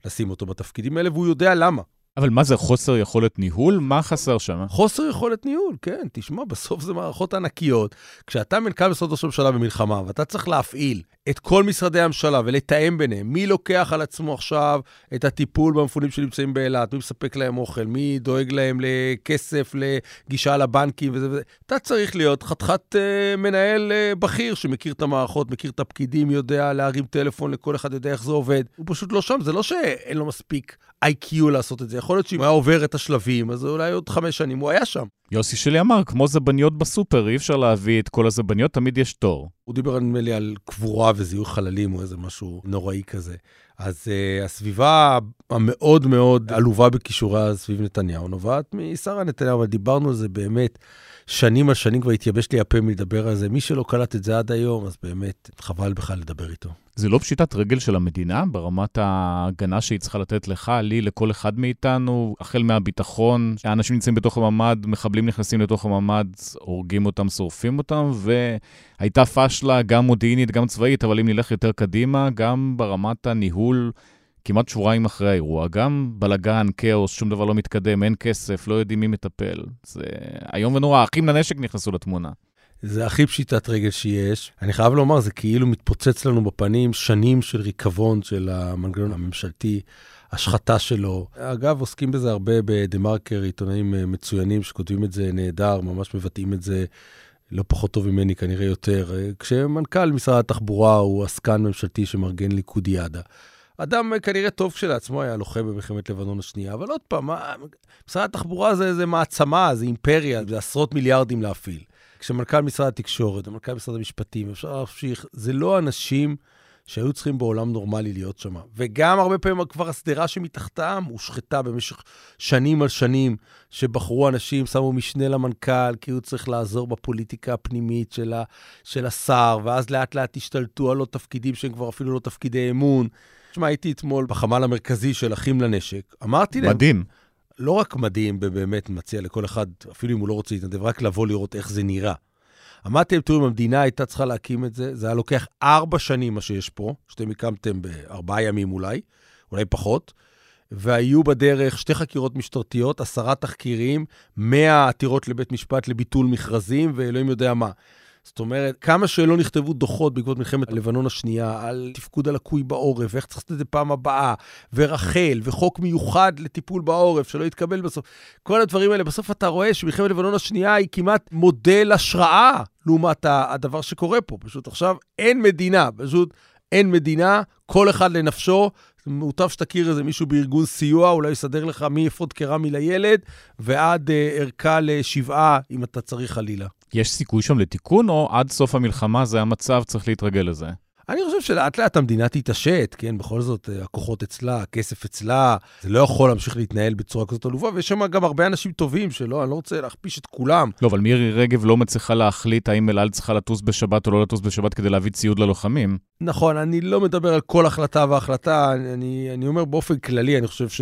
לשים אותו בתפקידים האלה, והוא יודע למה. אבל מה זה, חוסר יכולת ניהול? מה חסר שם? חוסר יכולת ניהול, כן, תשמע, בסוף זה מערכות ענקיות. כשאתה מנכ"ל משרד ראש הממשלה במלחמה, ואתה צריך להפעיל את כל משרדי הממשלה ולתאם ביניהם, מי לוקח על עצמו עכשיו את הטיפול במפונים שנמצאים באילת, מי מספק להם אוכל, מי דואג להם לכסף, לגישה לבנקים וזה וזה, אתה צריך להיות חתיכת אה, מנהל אה, בכיר שמכיר את המערכות, מכיר את הפקידים, יודע להרים טלפון לכל אחד, יודע איך זה עובד. הוא פשוט לא שם, זה לא שאין לו מספיק איי-קיו לעשות את זה. יכול להיות שאם הוא היה עובר את השלבים, אז אולי עוד חמש שנים הוא היה שם. יוסי שלי אמר, כמו זבניות בסופר, אי אפשר להביא את כל הזבניות, תמיד יש תור. הוא דיבר נדמה לי על קבורה וזיהוי חללים או איזה משהו נוראי כזה. אז uh, הסביבה המאוד מאוד עלובה בכישוריה סביב נתניהו נובעת משרה נתניהו, אבל דיברנו על זה באמת שנים על שנים, כבר התייבש לי הפה מלדבר על זה. מי שלא קלט את זה עד היום, אז באמת חבל בכלל לדבר איתו. זה לא פשיטת רגל של המדינה ברמת ההגנה שהיא צריכה לתת לך, לי, לכל אחד מאיתנו, החל מהביטחון, האנשים נמצאים בתוך הממ"ד, מחבלים נכנסים לתוך הממ"ד, הורגים אותם, שורפים אותם, והייתה פשלה גם מודיעינית, גם צבאית, אבל אם נלך יותר קדימה, גם ברמת הניהול, כמעט שבועיים אחרי האירוע, גם בלגן, כאוס, שום דבר לא מתקדם, אין כסף, לא יודעים מי מטפל. זה איום ונורא, אחים לנשק נכנסו לתמונה. זה הכי פשיטת רגל שיש. אני חייב לומר, זה כאילו מתפוצץ לנו בפנים שנים של ריקבון של המנגנון הממשלתי, השחתה שלו. אגב, עוסקים בזה הרבה בדה-מרקר, עיתונאים אה, מצוינים שכותבים את זה נהדר, ממש מבטאים את זה לא פחות טוב ממני, כנראה יותר. אה, כשמנכ"ל משרד התחבורה הוא עסקן ממשלתי שמארגן ליכודיאדה. אדם כנראה טוב כשלעצמו היה לוחם במלחמת לבנון השנייה, אבל עוד פעם, משרד התחבורה זה, זה מעצמה, זה אימפריה, זה עשרות מיליארדים להפעיל. כשמנכ"ל משרד התקשורת ומנכ"ל משרד המשפטים, אפשר להמשיך, זה לא אנשים שהיו צריכים בעולם נורמלי להיות שם. וגם הרבה פעמים כבר השדרה שמתחתם הושחתה במשך שנים על שנים, שבחרו אנשים, שמו משנה למנכ"ל, כי הוא צריך לעזור בפוליטיקה הפנימית של, ה, של השר, ואז לאט לאט השתלטו על עוד תפקידים שהם כבר אפילו לא תפקידי אמון. תשמע, הייתי אתמול בחמ"ל המרכזי של אחים לנשק, אמרתי להם... מדהים. לא רק מדהים, באמת מציע לכל אחד, אפילו אם הוא לא רוצה להתנדב, רק לבוא לראות איך זה נראה. אמרתי להם, תראו, אם המדינה הייתה צריכה להקים את זה, זה היה לוקח ארבע שנים, מה שיש פה, שאתם הקמתם בארבעה ימים אולי, אולי פחות, והיו בדרך שתי חקירות משטרתיות, עשרה תחקירים, מאה עתירות לבית משפט לביטול מכרזים, ואלוהים יודע מה. זאת אומרת, כמה שלא נכתבו דוחות בעקבות מלחמת לבנון השנייה על תפקוד הלקוי בעורף, ואיך צריך לעשות את זה פעם הבאה, ורחל, וחוק מיוחד לטיפול בעורף, שלא יתקבל בסוף. כל הדברים האלה, בסוף אתה רואה שמלחמת לבנון השנייה היא כמעט מודל השראה לעומת הדבר שקורה פה. פשוט עכשיו אין מדינה, פשוט אין מדינה, כל אחד לנפשו. מוטב שתכיר איזה מישהו בארגון סיוע, אולי יסדר לך מאפוד קרמי לילד ועד אה, ערכה לשבעה, אם אתה צריך חלילה. יש סיכוי שם לתיקון, או עד סוף המלחמה זה המצב, צריך להתרגל לזה? אני חושב שלאט לאט המדינה תתעשת, כן? בכל זאת, אה, הכוחות אצלה, הכסף אצלה, זה לא יכול להמשיך להתנהל בצורה כזאת עלובה, ויש שם גם הרבה אנשים טובים שלא, אני לא רוצה להכפיש את כולם. לא, אבל מירי רגב לא מצליחה להחליט האם אל על צריכה לטוס בשבת או לא לטוס בשבת כדי להביא ציוד ללוחמים. נכון, אני לא מדבר על כל החלטה והחלטה, אני, אני אומר באופן כללי, אני חושב ש...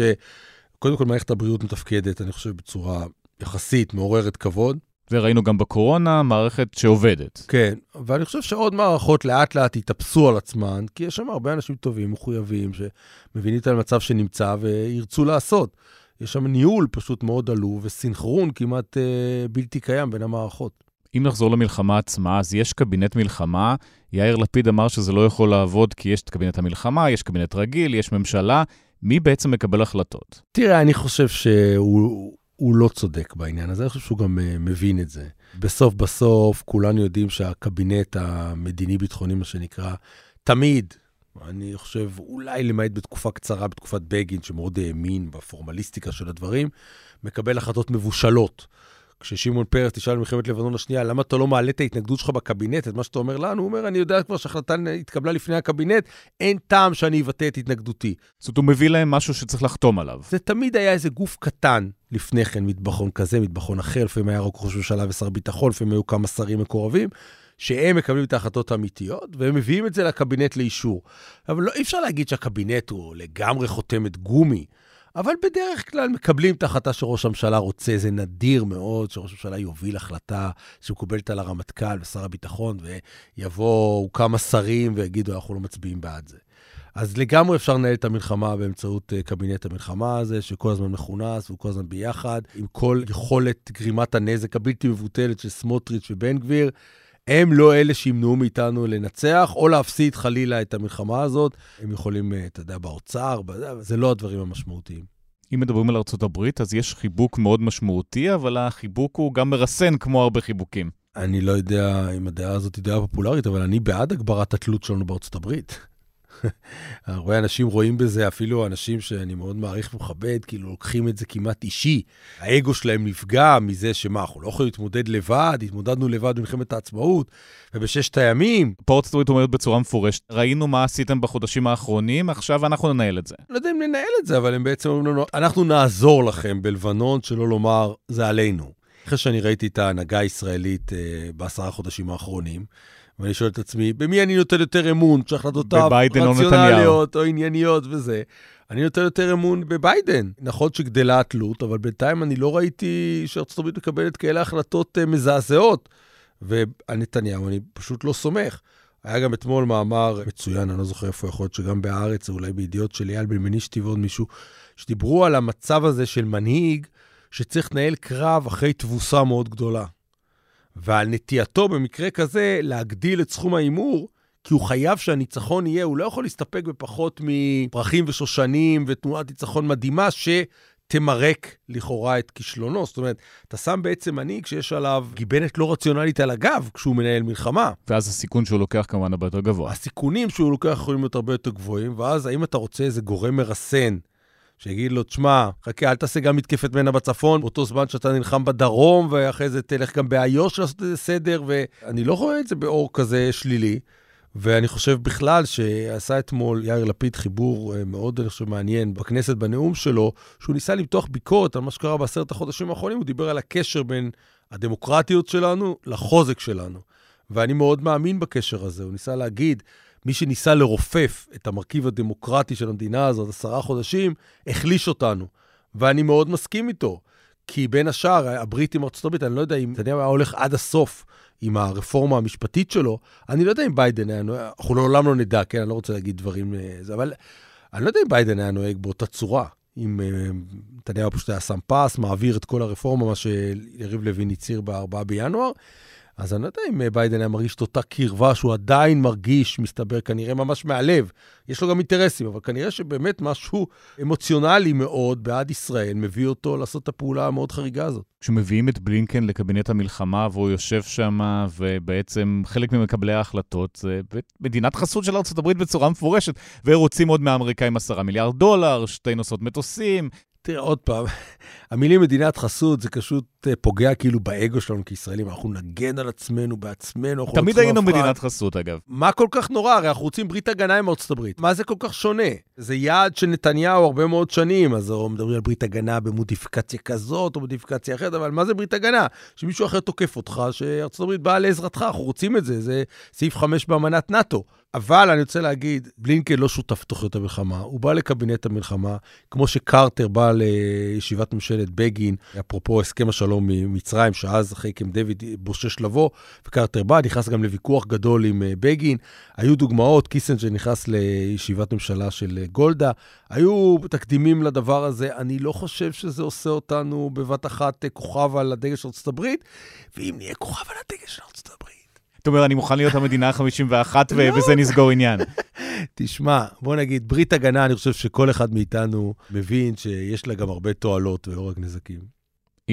קודם כל, מערכת הבריאות מתפקדת, אני חושב, בצורה יחסית מעוררת כבוד. וראינו גם בקורונה מערכת שעובדת. כן, ואני חושב שעוד מערכות לאט לאט יתאפסו על עצמן, כי יש שם הרבה אנשים טובים, מחויבים, שמבינים את המצב שנמצא וירצו לעשות. יש שם ניהול פשוט מאוד עלוב וסינכרון כמעט אה, בלתי קיים בין המערכות. אם נחזור למלחמה עצמה, אז יש קבינט מלחמה. יאיר לפיד אמר שזה לא יכול לעבוד כי יש את קבינט המלחמה, יש קבינט רגיל, יש ממשלה. מי בעצם מקבל החלטות? תראה, אני חושב שהוא הוא לא צודק בעניין הזה, אני חושב שהוא גם uh, מבין את זה. בסוף בסוף, כולנו יודעים שהקבינט המדיני-ביטחוני, מה שנקרא, תמיד, אני חושב, אולי למעט בתקופה קצרה, בתקופת בגין, שמאוד האמין בפורמליסטיקה של הדברים, מקבל החלטות מבושלות. כששמעון פרס תשאל במלחמת לבנון השנייה, למה אתה לא מעלה את ההתנגדות שלך בקבינט, את מה שאתה אומר לנו? הוא אומר, אני יודע כבר שההחלטה התקבלה לפני הקבינט, אין טעם שאני אבטא את התנגדותי. זאת אומרת, הוא מביא להם משהו שצריך לחתום עליו. זה תמיד היה איזה גוף קטן לפני כן, מטבחון כזה, מטבחון אחר, לפעמים היה רק ראש ממשלה ושר ביטחון, לפעמים היו כמה שרים מקורבים. שהם מקבלים את ההחלטות האמיתיות, והם מביאים את זה לקבינט לאישור. אבל לא, אי אפשר להגיד שהקבינט הוא לגמרי חותמת גומי. אבל בדרך כלל מקבלים את ההחלטה שראש הממשלה רוצה. זה נדיר מאוד שראש הממשלה יוביל החלטה שמקובלת על הרמטכ"ל ושר הביטחון, ויבואו כמה שרים ויגידו, אנחנו לא מצביעים בעד זה. אז לגמרי אפשר לנהל את המלחמה באמצעות אה, קבינט המלחמה הזה, שכל הזמן מכונס וכל הזמן ביחד, עם כל יכולת גרימת הנזק הבלתי מבוטלת של סמוטריץ' ובן גביר. הם לא אלה שימנעו מאיתנו לנצח או להפסיד חלילה את המלחמה הזאת. הם יכולים, אה, אתה יודע, באוצר, זה לא הדברים המשמעותיים. אם מדברים על ארה"ב, אז יש חיבוק מאוד משמעותי, אבל החיבוק הוא גם מרסן כמו הרבה חיבוקים. אני לא יודע אם הדעה הזאת היא דעה פופולרית, אבל אני בעד הגברת התלות שלנו בארצות הברית. הרבה אנשים רואים בזה, אפילו אנשים שאני מאוד מעריך ומכבד, כאילו לוקחים את זה כמעט אישי. האגו שלהם נפגע מזה שמה, אנחנו לא יכולים להתמודד לבד, התמודדנו לבד במלחמת העצמאות, ובששת הימים. פורט סטריט אומרת בצורה מפורשת, ראינו מה עשיתם בחודשים האחרונים, עכשיו אנחנו ננהל את זה. לא יודע אם ננהל את זה, אבל הם בעצם אומרים לנו, אנחנו נעזור לכם בלבנון, שלא לומר, זה עלינו. אחרי שאני ראיתי את ההנהגה הישראלית אה, בעשרה חודשים האחרונים, ואני שואל את עצמי, במי אני נותן יותר אמון, שהחלטותיו רציונליות או ענייניות וזה? אני נותן יותר אמון בביידן. נכון שגדלה התלות, אבל בינתיים אני לא ראיתי שארצות הברית מקבלת כאלה החלטות uh, מזעזעות. ועל נתניהו אני פשוט לא סומך. היה גם אתמול מאמר מצוין, אני לא זוכר איפה יכול להיות שגם בהארץ, או אולי בידיעות של אייל בן מנישתי ועוד מישהו, שדיברו על המצב הזה של מנהיג שצריך לנהל קרב אחרי תבוסה מאוד גדולה. ועל נטייתו במקרה כזה להגדיל את סכום ההימור, כי הוא חייב שהניצחון יהיה, הוא לא יכול להסתפק בפחות מפרחים ושושנים ותנועת ניצחון מדהימה, ש... תמרק לכאורה את כישלונו. זאת אומרת, אתה שם בעצם מנהיג שיש עליו גיבנת לא רציונלית על הגב כשהוא מנהל מלחמה. ואז הסיכון שהוא לוקח כמובן הרבה יותר גבוה. הסיכונים שהוא לוקח יכולים להיות הרבה יותר גבוהים, ואז האם אתה רוצה איזה גורם מרסן שיגיד לו, תשמע, חכה, אל תעשה גם מתקפת מנע בצפון, באותו זמן שאתה נלחם בדרום, ואחרי זה תלך גם באיו"ש לעשות איזה סדר, ואני לא רואה את זה באור כזה שלילי. ואני חושב בכלל שעשה אתמול יאיר לפיד חיבור אה, מאוד, אני חושב, מעניין בכנסת, בנאום שלו, שהוא ניסה למתוח ביקורת על מה שקרה בעשרת החודשים האחרונים, הוא דיבר על הקשר בין הדמוקרטיות שלנו לחוזק שלנו. ואני מאוד מאמין בקשר הזה. הוא ניסה להגיד, מי שניסה לרופף את המרכיב הדמוקרטי של המדינה הזאת עשרה חודשים, החליש אותנו. ואני מאוד מסכים איתו. כי בין השאר, הברית עם ארצות הברית, אני לא יודע אם נתניהו היה הולך עד הסוף עם הרפורמה המשפטית שלו, אני לא יודע אם ביידן היה נוהג, אנחנו לעולם לא נדע, כן, אני לא רוצה להגיד דברים, אה, אבל אני לא יודע אם ביידן היה נוהג באותה צורה. אם אה, נתניהו פשוט היה שם פס, מעביר את כל הרפורמה, מה שיריב לוין הצהיר ב-4 בינואר, אז אני לא יודע אם אה, ביידן היה מרגיש את אותה קרבה שהוא עדיין מרגיש, מסתבר, כנראה ממש מהלב. יש לו גם אינטרסים, אבל כנראה שבאמת משהו אמוציונלי מאוד בעד ישראל מביא אותו לעשות את הפעולה המאוד חריגה הזאת. כשמביאים את בלינקן לקבינט המלחמה והוא יושב שם, ובעצם חלק ממקבלי ההחלטות זה מדינת חסות של ארה"ב בצורה מפורשת, ורוצים עוד מהאמריקאים 10 מיליארד דולר, שתי נוסעות מטוסים, תראה, עוד פעם, המילים מדינת חסות זה פשוט אה, פוגע כאילו באגו שלנו כישראלים, אנחנו נגן על עצמנו בעצמנו. תמיד היינו מדינת חסות, אגב. מה כל כך נורא? הרי אנחנו רוצים ברית הגנה עם ארצות הברית. מה זה כל כך שונה? זה יעד של נתניהו הרבה מאוד שנים, אז מדברים על ברית הגנה במודיפיקציה כזאת או מודיפיקציה אחרת, אבל מה זה ברית הגנה? שמישהו אחר תוקף אותך, שארצות הברית באה לעזרתך, אנחנו רוצים את זה, זה סעיף 5 באמנת נאט"ו. אבל אני רוצה להגיד, בלינקן לא שותף בתוכניות המלחמה, הוא בא לקבינט המלחמה, כמו שקרטר בא לישיבת ממשלת בגין, אפרופו הסכם השלום ממצרים, שאז אחרי קם דיוויד בושש לבוא, וקרטר בא, נכנס גם לוויכוח גדול עם אה, בגין. היו דוגמאות, קיסנג'ר נכנס לישיבת ממשלה של אה, גולדה, היו תקדימים לדבר הזה. אני לא חושב שזה עושה אותנו בבת אחת אה, כוכב על הדגל של ארצות הברית, ואם נהיה כוכב על הדגל של ארצות הברית, אתה אומר, אני מוכן להיות המדינה ה-51 ובזה נסגור עניין. תשמע, בוא נגיד, ברית הגנה, אני חושב שכל אחד מאיתנו מבין שיש לה גם הרבה תועלות ולא רק נזקים.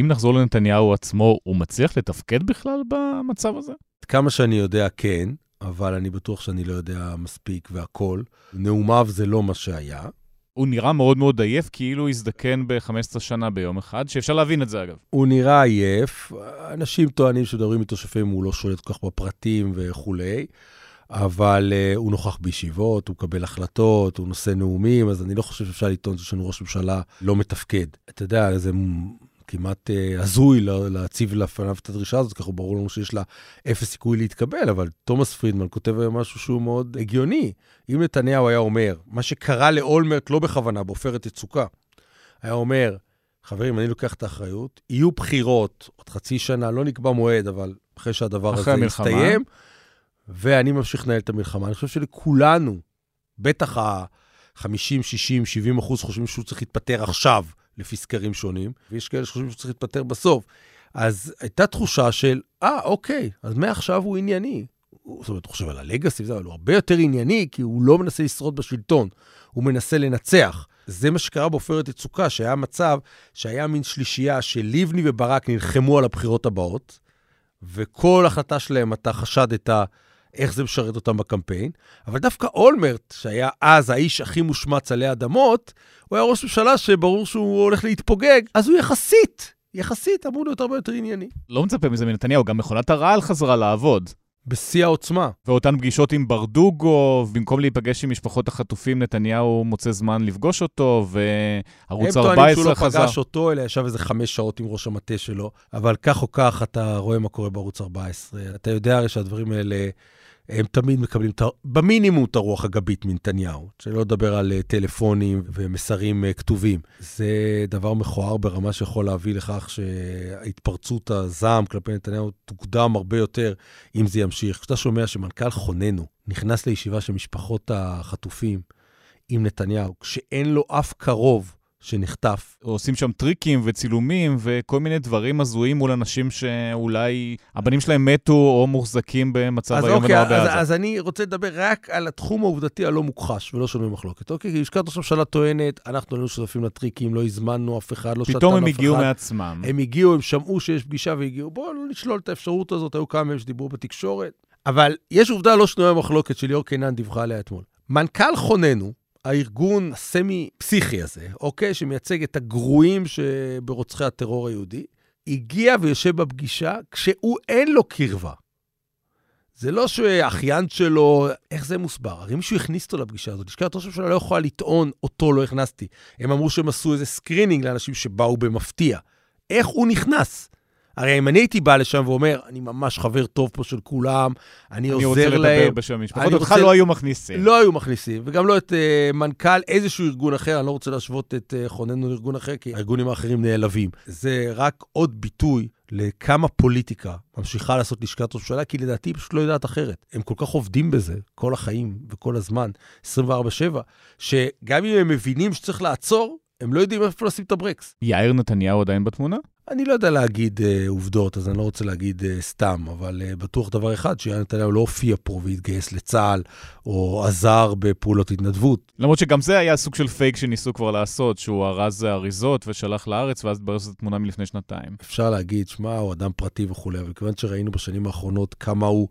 אם נחזור לנתניהו עצמו, הוא מצליח לתפקד בכלל במצב הזה? כמה שאני יודע, כן, אבל אני בטוח שאני לא יודע מספיק והכול. נאומיו זה לא מה שהיה. הוא נראה מאוד מאוד עייף, כאילו הזדקן ב-15 שנה ביום אחד, שאפשר להבין את זה אגב. הוא נראה עייף, אנשים טוענים שמדברים איתו שפעמים הוא לא שולט כל כך בפרטים וכולי, אבל uh, הוא נוכח בישיבות, הוא מקבל החלטות, הוא נושא נאומים, אז אני לא חושב שאפשר לטעון שיש לנו ראש ממשלה לא מתפקד. אתה יודע, זה כמעט uh, הזוי להציב לפניו את הדרישה הזאת, ככה ברור לנו שיש לה אפס סיכוי להתקבל, אבל תומאס פרידמן כותב היום משהו שהוא מאוד הגיוני. אם נתניהו היה אומר, מה שקרה לאולמרט לא בכוונה, בעופרת יצוקה, היה אומר, חברים, אני לוקח את האחריות, יהיו בחירות עוד חצי שנה, לא נקבע מועד, אבל אחרי שהדבר אחרי הזה המלחמה. יסתיים, ואני ממשיך לנהל את המלחמה. אני חושב שלכולנו, בטח ה-50, 60, 70 אחוז חושבים שהוא צריך להתפטר עכשיו, לפי סקרים שונים, ויש כאלה שחושבים שהוא צריך להתפטר בסוף. אז הייתה תחושה של, אה, אוקיי, אז מעכשיו הוא ענייני. זאת אומרת, הוא חושב על הלגאסי אבל הוא הרבה יותר ענייני, כי הוא לא מנסה לשרוד בשלטון, הוא מנסה לנצח. זה מה שקרה בעופרת יצוקה, שהיה מצב שהיה מין שלישייה שלבני וברק נלחמו על הבחירות הבאות, וכל החלטה שלהם, אתה חשדת איך זה משרת אותם בקמפיין, אבל דווקא אולמרט, שהיה אז האיש הכי מושמץ עלי אדמות, הוא היה ראש ממשלה שברור שהוא הולך להתפוגג, אז הוא יחסית, יחסית אמור להיות הרבה יותר ענייני. לא מצפה מזה מנתניהו, גם מכונת הרעל חזרה לעבוד. בשיא העוצמה. ואותן פגישות עם ברדוגו, במקום להיפגש עם משפחות החטופים, נתניהו מוצא זמן לפגוש אותו, וערוץ 14 חזר. הם טוענים שהוא לא פגש אותו, אלא ישב איזה חמש שעות עם ראש המטה שלו, אבל כך או כך אתה רואה מה קורה בערוץ 14. אתה יודע הרי שהדברים האלה... הם תמיד מקבלים במינימום את הרוח הגבית מנתניהו, שלא לדבר על אה, טלפונים ומסרים אה, כתובים. זה דבר מכוער ברמה שיכול להביא לכך שהתפרצות הזעם כלפי נתניהו תוקדם הרבה יותר אם זה ימשיך. כשאתה שומע שמנכ"ל חוננו נכנס לישיבה של משפחות החטופים עם נתניהו, כשאין לו אף קרוב שנחטף. עושים שם טריקים וצילומים וכל מיני דברים הזויים מול אנשים שאולי הבנים שלהם מתו או מוחזקים במצב אז היום אוקיי, ונורא אז, בעזה. אז אני רוצה לדבר רק על התחום העובדתי הלא מוכחש ולא שנוי מחלוקת, אוקיי? כי לשכת ראש הממשלה טוענת, אנחנו היינו שותפים לטריקים, לא הזמנו אף אחד, לא שתנו אף אחד. פתאום הם הגיעו מעצמם. הם הגיעו, הם שמעו שיש פגישה והגיעו. בואו לא נשלול את האפשרות הזאת, היו כמה מהם שדיברו בתקשורת. אבל יש עובדה לא שנויה במחלוקת שליאור קינן דיווחה עליה אתמול. מנכ"ל חוננו, הארגון הסמי-פסיכי הזה, אוקיי, שמייצג את הגרועים שברוצחי הטרור היהודי, הגיע ויושב בפגישה כשהוא אין לו קרבה. זה לא שאחיין שלו, איך זה מוסבר? הרי מישהו הכניס אותו לפגישה הזאת. לשכת ראש הממשלה לא יכולה לטעון, אותו לא הכנסתי. הם אמרו שהם עשו איזה screening לאנשים שבאו במפתיע. איך הוא נכנס? הרי אם אני הייתי בא לשם ואומר, אני ממש חבר טוב פה של כולם, אני, אני רוצה עוזר לדבר להם, בשם המשפחות, אני אותך רוצה- לא היו מכניסים. לא היו מכניסים, וגם לא את אה, מנכ"ל איזשהו ארגון אחר, אני לא רוצה להשוות את אה, חוננו לארגון אחר, כי הארגונים האחרים נעלבים. זה רק עוד ביטוי לכמה פוליטיקה ממשיכה לעשות לשכת ראש הממשלה, כי לדעתי היא פשוט לא יודעת אחרת. הם כל כך עובדים בזה כל החיים וכל הזמן, 24-7, שגם אם הם מבינים שצריך לעצור, הם לא יודעים איפה לשים את הברקס. יאיר נתניהו עדיין בתמונה? אני לא יודע להגיד uh, עובדות, אז אני לא רוצה להגיד uh, סתם, אבל uh, בטוח דבר אחד, שיאיר נתניהו לא הופיע פה והתגייס לצה"ל, או עזר בפעולות התנדבות. למרות שגם זה היה סוג של פייק שניסו כבר לעשות, שהוא ארז אריזות ושלח לארץ, ואז התברר שזו תמונה מלפני שנתיים. אפשר להגיד, שמע, הוא אדם פרטי וכולי, אבל כיוון שראינו בשנים האחרונות כמה הוא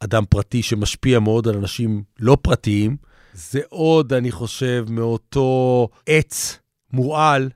אדם פרטי שמשפיע מאוד על אנשים לא פרטיים, זה עוד, אני חושב, מאותו עץ מורעל,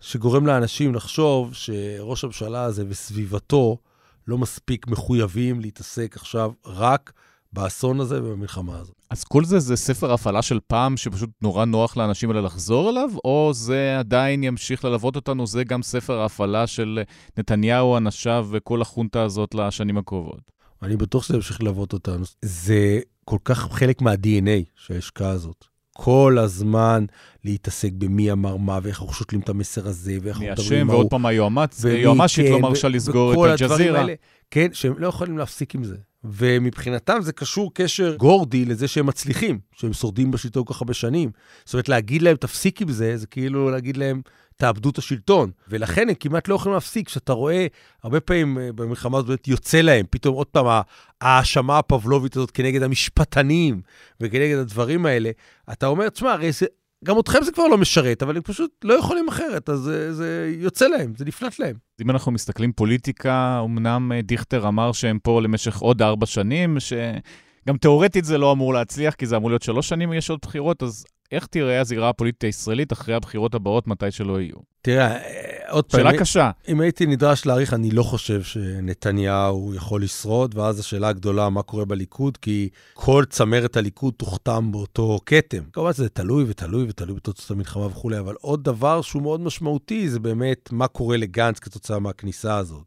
שגורם לאנשים לחשוב שראש הממשלה הזה וסביבתו לא מספיק מחויבים להתעסק עכשיו רק באסון הזה ובמלחמה הזאת. אז כל זה זה ספר הפעלה של פעם שפשוט נורא נוח לאנשים האלה לחזור אליו, או זה עדיין ימשיך ללוות אותנו, זה גם ספר ההפעלה של נתניהו, אנשיו וכל החונטה הזאת לשנים הקרובות? אני בטוח שזה ימשיך ללוות אותנו. זה כל כך חלק מה-DNA של ההשקעה הזאת. כל הזמן להתעסק במי אמר מה, ואיך אנחנו שותלים את המסר הזה, ואיך אנחנו מי מדברים אשם, עם ועוד ההוא. פעם היועמ"צ, ומי היועמ"שית כן, לא מרשה לסגור את אל-ג'זירה. כן, שהם לא יכולים להפסיק עם זה. ומבחינתם זה קשור קשר גורדי לזה שהם מצליחים, שהם שורדים בשלטון כל כך הרבה שנים. זאת אומרת, להגיד להם, תפסיק עם זה, זה כאילו להגיד להם, תאבדו את השלטון. ולכן הם כמעט לא יכולים להפסיק. כשאתה רואה, הרבה פעמים אה, במלחמה הזאת יוצא להם, פתאום עוד פעם ההאשמה הפבלובית הזאת כנגד המשפטנים וכנגד הדברים האלה, אתה אומר, תשמע, הרי זה... גם אתכם זה כבר לא משרת, אבל הם פשוט לא יכולים אחרת, אז זה, זה יוצא להם, זה נפלט להם. אם אנחנו מסתכלים פוליטיקה, אמנם אה, דיכטר אמר שהם פה למשך עוד ארבע שנים, שגם תאורטית זה לא אמור להצליח, כי זה אמור להיות שלוש שנים, יש עוד בחירות, אז איך תראה הזירה הפוליטית הישראלית אחרי הבחירות הבאות, מתי שלא יהיו? תראה, אה, עוד פעם, שאלה קשה. אם הייתי נדרש להעריך, אני לא חושב שנתניהו יכול לשרוד, ואז השאלה הגדולה, מה קורה בליכוד, כי כל צמרת הליכוד תוכתם באותו כתם. כמובן שזה תלוי ותלוי ותלוי בתוצאות המלחמה וכולי, אבל עוד דבר שהוא מאוד משמעותי, זה באמת מה קורה לגנץ כתוצאה מהכניסה הזאת.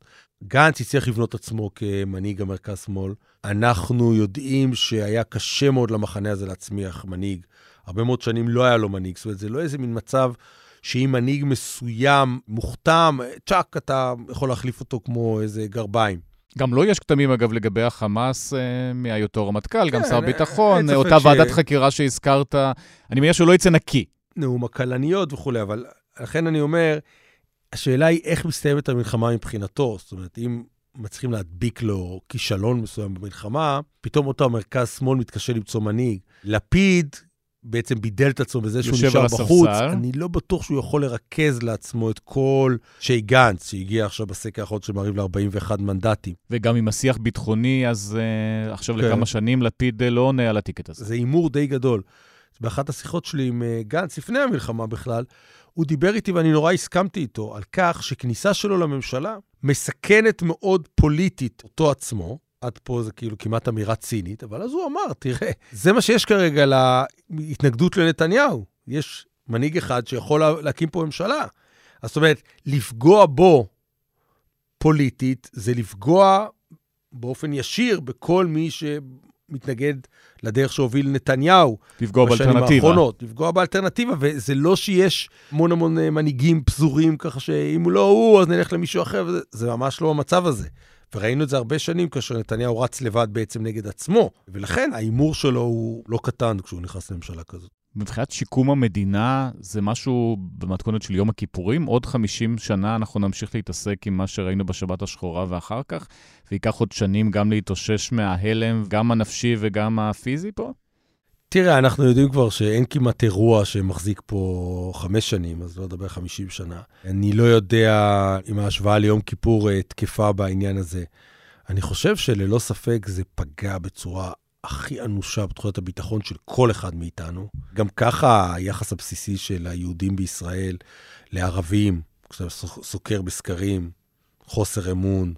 גנץ הצליח לבנות עצמו כמנהיג המרכז-שמאל. אנחנו יודעים שהיה קשה מאוד למחנה הזה להצמיח מנהיג. הרבה מאוד שנים לא היה לו מנהיג, זאת אומרת, זה לא איזה מין מצב שאם מנהיג מסוים מוכתם, צ'אק, אתה יכול להחליף אותו כמו איזה גרביים. גם לו יש כתמים, אגב, לגבי החמאס אה, מהיותו רמטכ"ל, גם כן, שר אין ביטחון, אותה ש- ועדת חקירה שהזכרת, אני מניח שהוא לא יצא נקי. נאום הכלניות וכולי, אבל לכן אני אומר, השאלה היא איך מסתיימת המלחמה מבחינתו. זאת אומרת, אם מצליחים להדביק לו כישלון מסוים במלחמה, פתאום אותו המרכז-שמאל מתקשה למצוא מנהיג. לפיד בעצם בידל את עצמו בזה שהוא נשאר בחוץ. אני לא בטוח שהוא יכול לרכז לעצמו את כל שי גנץ, שהגיע עכשיו בסקר האחרון של מעריב ל-41 מנדטים. וגם עם השיח ביטחוני, אז uh, עכשיו כן. לכמה שנים לפיד uh, לא עונה על הטיקט הזה. זה הימור די גדול. באחת השיחות שלי עם אה, גנץ, לפני המלחמה בכלל, הוא דיבר איתי, ואני נורא הסכמתי איתו, על כך שכניסה שלו לממשלה מסכנת מאוד פוליטית אותו עצמו. עד פה זה כאילו כמעט אמירה צינית, אבל אז הוא אמר, תראה, זה מה שיש כרגע להתנגדות לנתניהו. יש מנהיג אחד שיכול לה- להקים פה ממשלה. אז זאת אומרת, לפגוע בו פוליטית, זה לפגוע באופן ישיר בכל מי שמתנגד לדרך שהוביל נתניהו. לפגוע בשנים באלטרנטיבה. האחרונות, לפגוע באלטרנטיבה, וזה לא שיש המון המון אה, מנהיגים פזורים, ככה שאם לא הוא, אז נלך למישהו אחר, וזה, זה ממש לא המצב הזה. וראינו את זה הרבה שנים כאשר נתניהו רץ לבד בעצם נגד עצמו, ולכן ההימור שלו הוא לא קטן כשהוא נכנס לממשלה כזאת. מבחינת שיקום המדינה, זה משהו במתכונת של יום הכיפורים. עוד 50 שנה אנחנו נמשיך להתעסק עם מה שראינו בשבת השחורה ואחר כך, וייקח עוד שנים גם להתאושש מההלם, גם הנפשי וגם הפיזי פה? תראה, אנחנו יודעים כבר שאין כמעט אירוע שמחזיק פה חמש שנים, אז לא נדבר חמישים שנה. אני לא יודע אם ההשוואה ליום כיפור אה, תקפה בעניין הזה. אני חושב שללא ספק זה פגע בצורה הכי אנושה בתחולת הביטחון של כל אחד מאיתנו. גם ככה היחס הבסיסי של היהודים בישראל לערבים, כשאתה סוקר בסקרים, חוסר אמון,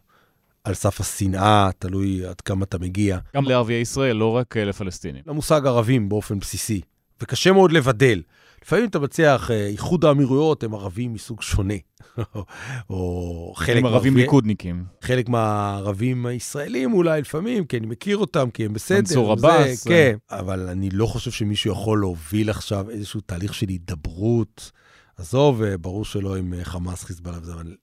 על סף השנאה, תלוי עד כמה אתה מגיע. גם לערביי ישראל, לא רק אה, לפלסטינים. למושג ערבים באופן בסיסי, וקשה מאוד לבדל. לפעמים אתה מצליח, אה, איחוד האמירויות הם ערבים מסוג שונה. או חלק... הם ערבים ליכודניקים. חלק מהערבים הישראלים אולי לפעמים, כי אני מכיר אותם, כי הם בסדר. מנסור עבאס. כן, אבל אני לא חושב שמישהו יכול להוביל עכשיו איזשהו תהליך של הידברות. עזוב, אה, ברור שלא עם חמאס, חיזבאללה וזה, אבל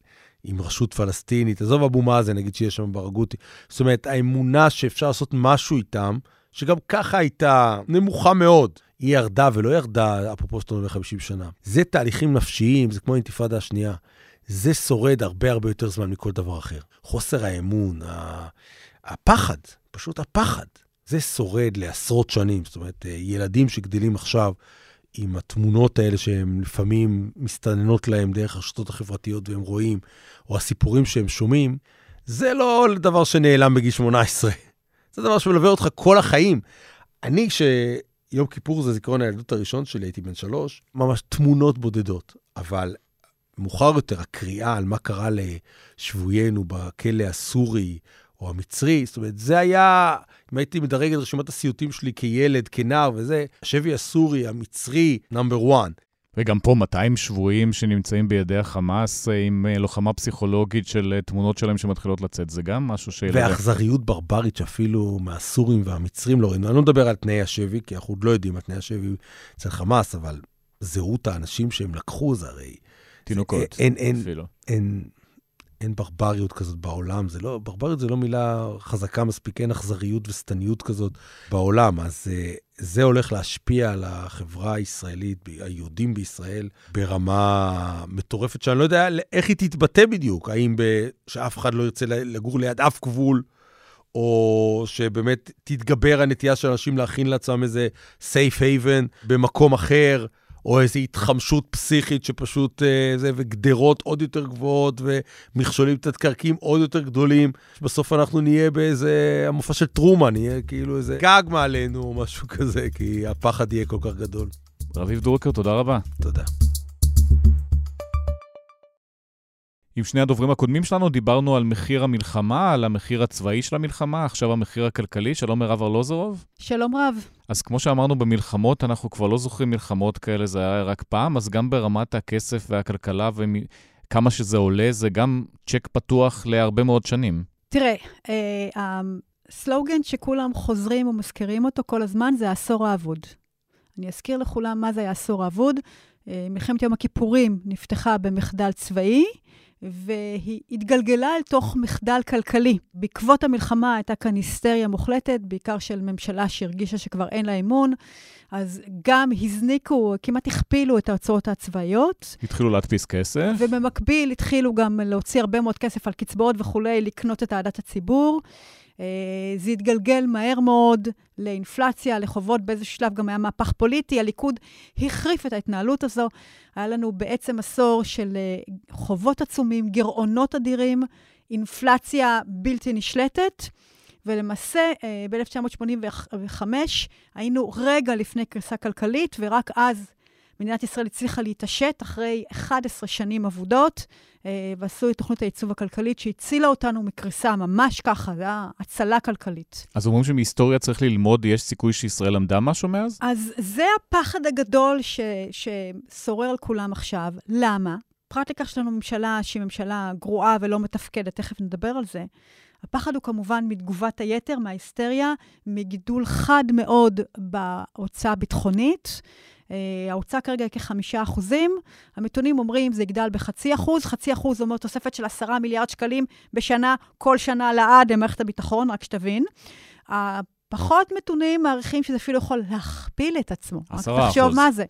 עם רשות פלסטינית, עזוב אבו מאזן, נגיד שיש שם ברגותי. זאת אומרת, האמונה שאפשר לעשות משהו איתם, שגם ככה הייתה נמוכה מאוד, היא ירדה ולא ירדה, אפרופו שאתה אומר 50 שנה. זה תהליכים נפשיים, זה כמו האינתיפאדה השנייה. זה שורד הרבה הרבה יותר זמן מכל דבר אחר. חוסר האמון, הפחד, פשוט הפחד, זה שורד לעשרות שנים. זאת אומרת, ילדים שגדלים עכשיו עם התמונות האלה שהן לפעמים מסתננות להם דרך הרשתות החברתיות והם רואים, או הסיפורים שהם שומעים, זה לא דבר שנעלם בגיל 18. זה דבר שמלווה אותך כל החיים. אני, שיום כיפור זה זיכרון הילדות הראשון שלי, הייתי בן שלוש, ממש תמונות בודדות. אבל מאוחר יותר, הקריאה על מה קרה לשבויינו בכלא הסורי, או המצרי, זאת אומרת, זה היה, אם הייתי מדרג את רשימת הסיוטים שלי כילד, כנער וזה, השבי הסורי, המצרי, נאמבר 1. וגם פה 200 שבויים שנמצאים בידי החמאס אה, עם אה, לוחמה פסיכולוגית של אה, תמונות שלהם שמתחילות לצאת, זה גם משהו ש... ואכזריות ברברית שאפילו מהסורים והמצרים לא ראינו. אני לא מדבר על תנאי השבי, כי אנחנו עוד לא יודעים על תנאי השבי אצל חמאס, אבל זהות האנשים שהם לקחו זה הרי... תינוקות, אין, אין, אפילו. אין, אין, אין ברבריות כזאת בעולם, זה לא, ברבריות זה לא מילה חזקה מספיק, אין אכזריות ושטניות כזאת בעולם. אז uh, זה הולך להשפיע על החברה הישראלית, היהודים בישראל, ברמה מטורפת, שאני לא יודע איך היא תתבטא בדיוק. האם ב, שאף אחד לא ירצה לגור ליד אף גבול, או שבאמת תתגבר הנטייה של אנשים להכין לעצמם איזה safe haven במקום אחר. או איזו התחמשות פסיכית שפשוט אה, זה, וגדרות עוד יותר גבוהות, ומכשולים תת-קרקעיים עוד יותר גדולים. בסוף אנחנו נהיה באיזה המופע של טרומן, נהיה כאילו איזה גג מעלינו או משהו כזה, כי הפחד יהיה כל כך גדול. רביב דורקר, תודה רבה. תודה. עם שני הדוברים הקודמים שלנו דיברנו על מחיר המלחמה, על המחיר הצבאי של המלחמה, עכשיו המחיר הכלכלי. שלום מירב ארלוזורוב. שלום רב. אז כמו שאמרנו במלחמות, אנחנו כבר לא זוכרים מלחמות כאלה, זה היה רק פעם, אז גם ברמת הכסף והכלכלה וכמה שזה עולה, זה גם צ'ק פתוח להרבה מאוד שנים. תראה, אה, הסלוגן שכולם חוזרים ומזכירים אותו כל הזמן זה העשור האבוד. אני אזכיר לכולם מה זה העשור האבוד. אה, מלחמת יום הכיפורים נפתחה במחדל צבאי, והיא התגלגלה אל תוך מחדל כלכלי. בעקבות המלחמה הייתה כאן היסטריה מוחלטת, בעיקר של ממשלה שהרגישה שכבר אין לה אמון, אז גם הזניקו, כמעט הכפילו את ההוצאות הצבאיות. התחילו להדפיס כסף. ובמקביל התחילו גם להוציא הרבה מאוד כסף על קצבאות וכולי, לקנות את אהדת הציבור. אה, זה התגלגל מהר מאוד לאינפלציה, לחובות, באיזשהו שלב גם היה מהפך פוליטי. הליכוד החריף את ההתנהלות הזו. היה לנו בעצם עשור של אה, חובות עצומים, גירעונות אדירים, אינפלציה בלתי נשלטת. ולמעשה, אה, ב-1985 היינו רגע לפני קריסה כלכלית, ורק אז מדינת ישראל הצליחה להתעשת אחרי 11 שנים אבודות, אה, ועשו את תוכנית הייצוב הכלכלית שהצילה אותנו מקריסה, ממש ככה, זו הייתה הצלה כלכלית. אז אומרים שמהיסטוריה צריך ללמוד, יש סיכוי שישראל למדה משהו מאז? אז זה הפחד הגדול ש, ששורר על כולם עכשיו. למה? פרט לכך שיש לנו ממשלה שהיא ממשלה גרועה ולא מתפקדת, תכף נדבר על זה. הפחד הוא כמובן מתגובת היתר, מההיסטריה, מגידול חד מאוד בהוצאה הביטחונית. אה, ההוצאה כרגע היא כחמישה אחוזים. המתונים אומרים זה יגדל בחצי אחוז, חצי אחוז אומר תוספת של עשרה מיליארד שקלים בשנה, כל שנה לעד למערכת הביטחון, רק שתבין. פחות מתונים מעריכים שזה אפילו יכול להכפיל את עצמו. עשרה רק תחשוב אחוז. מה זה.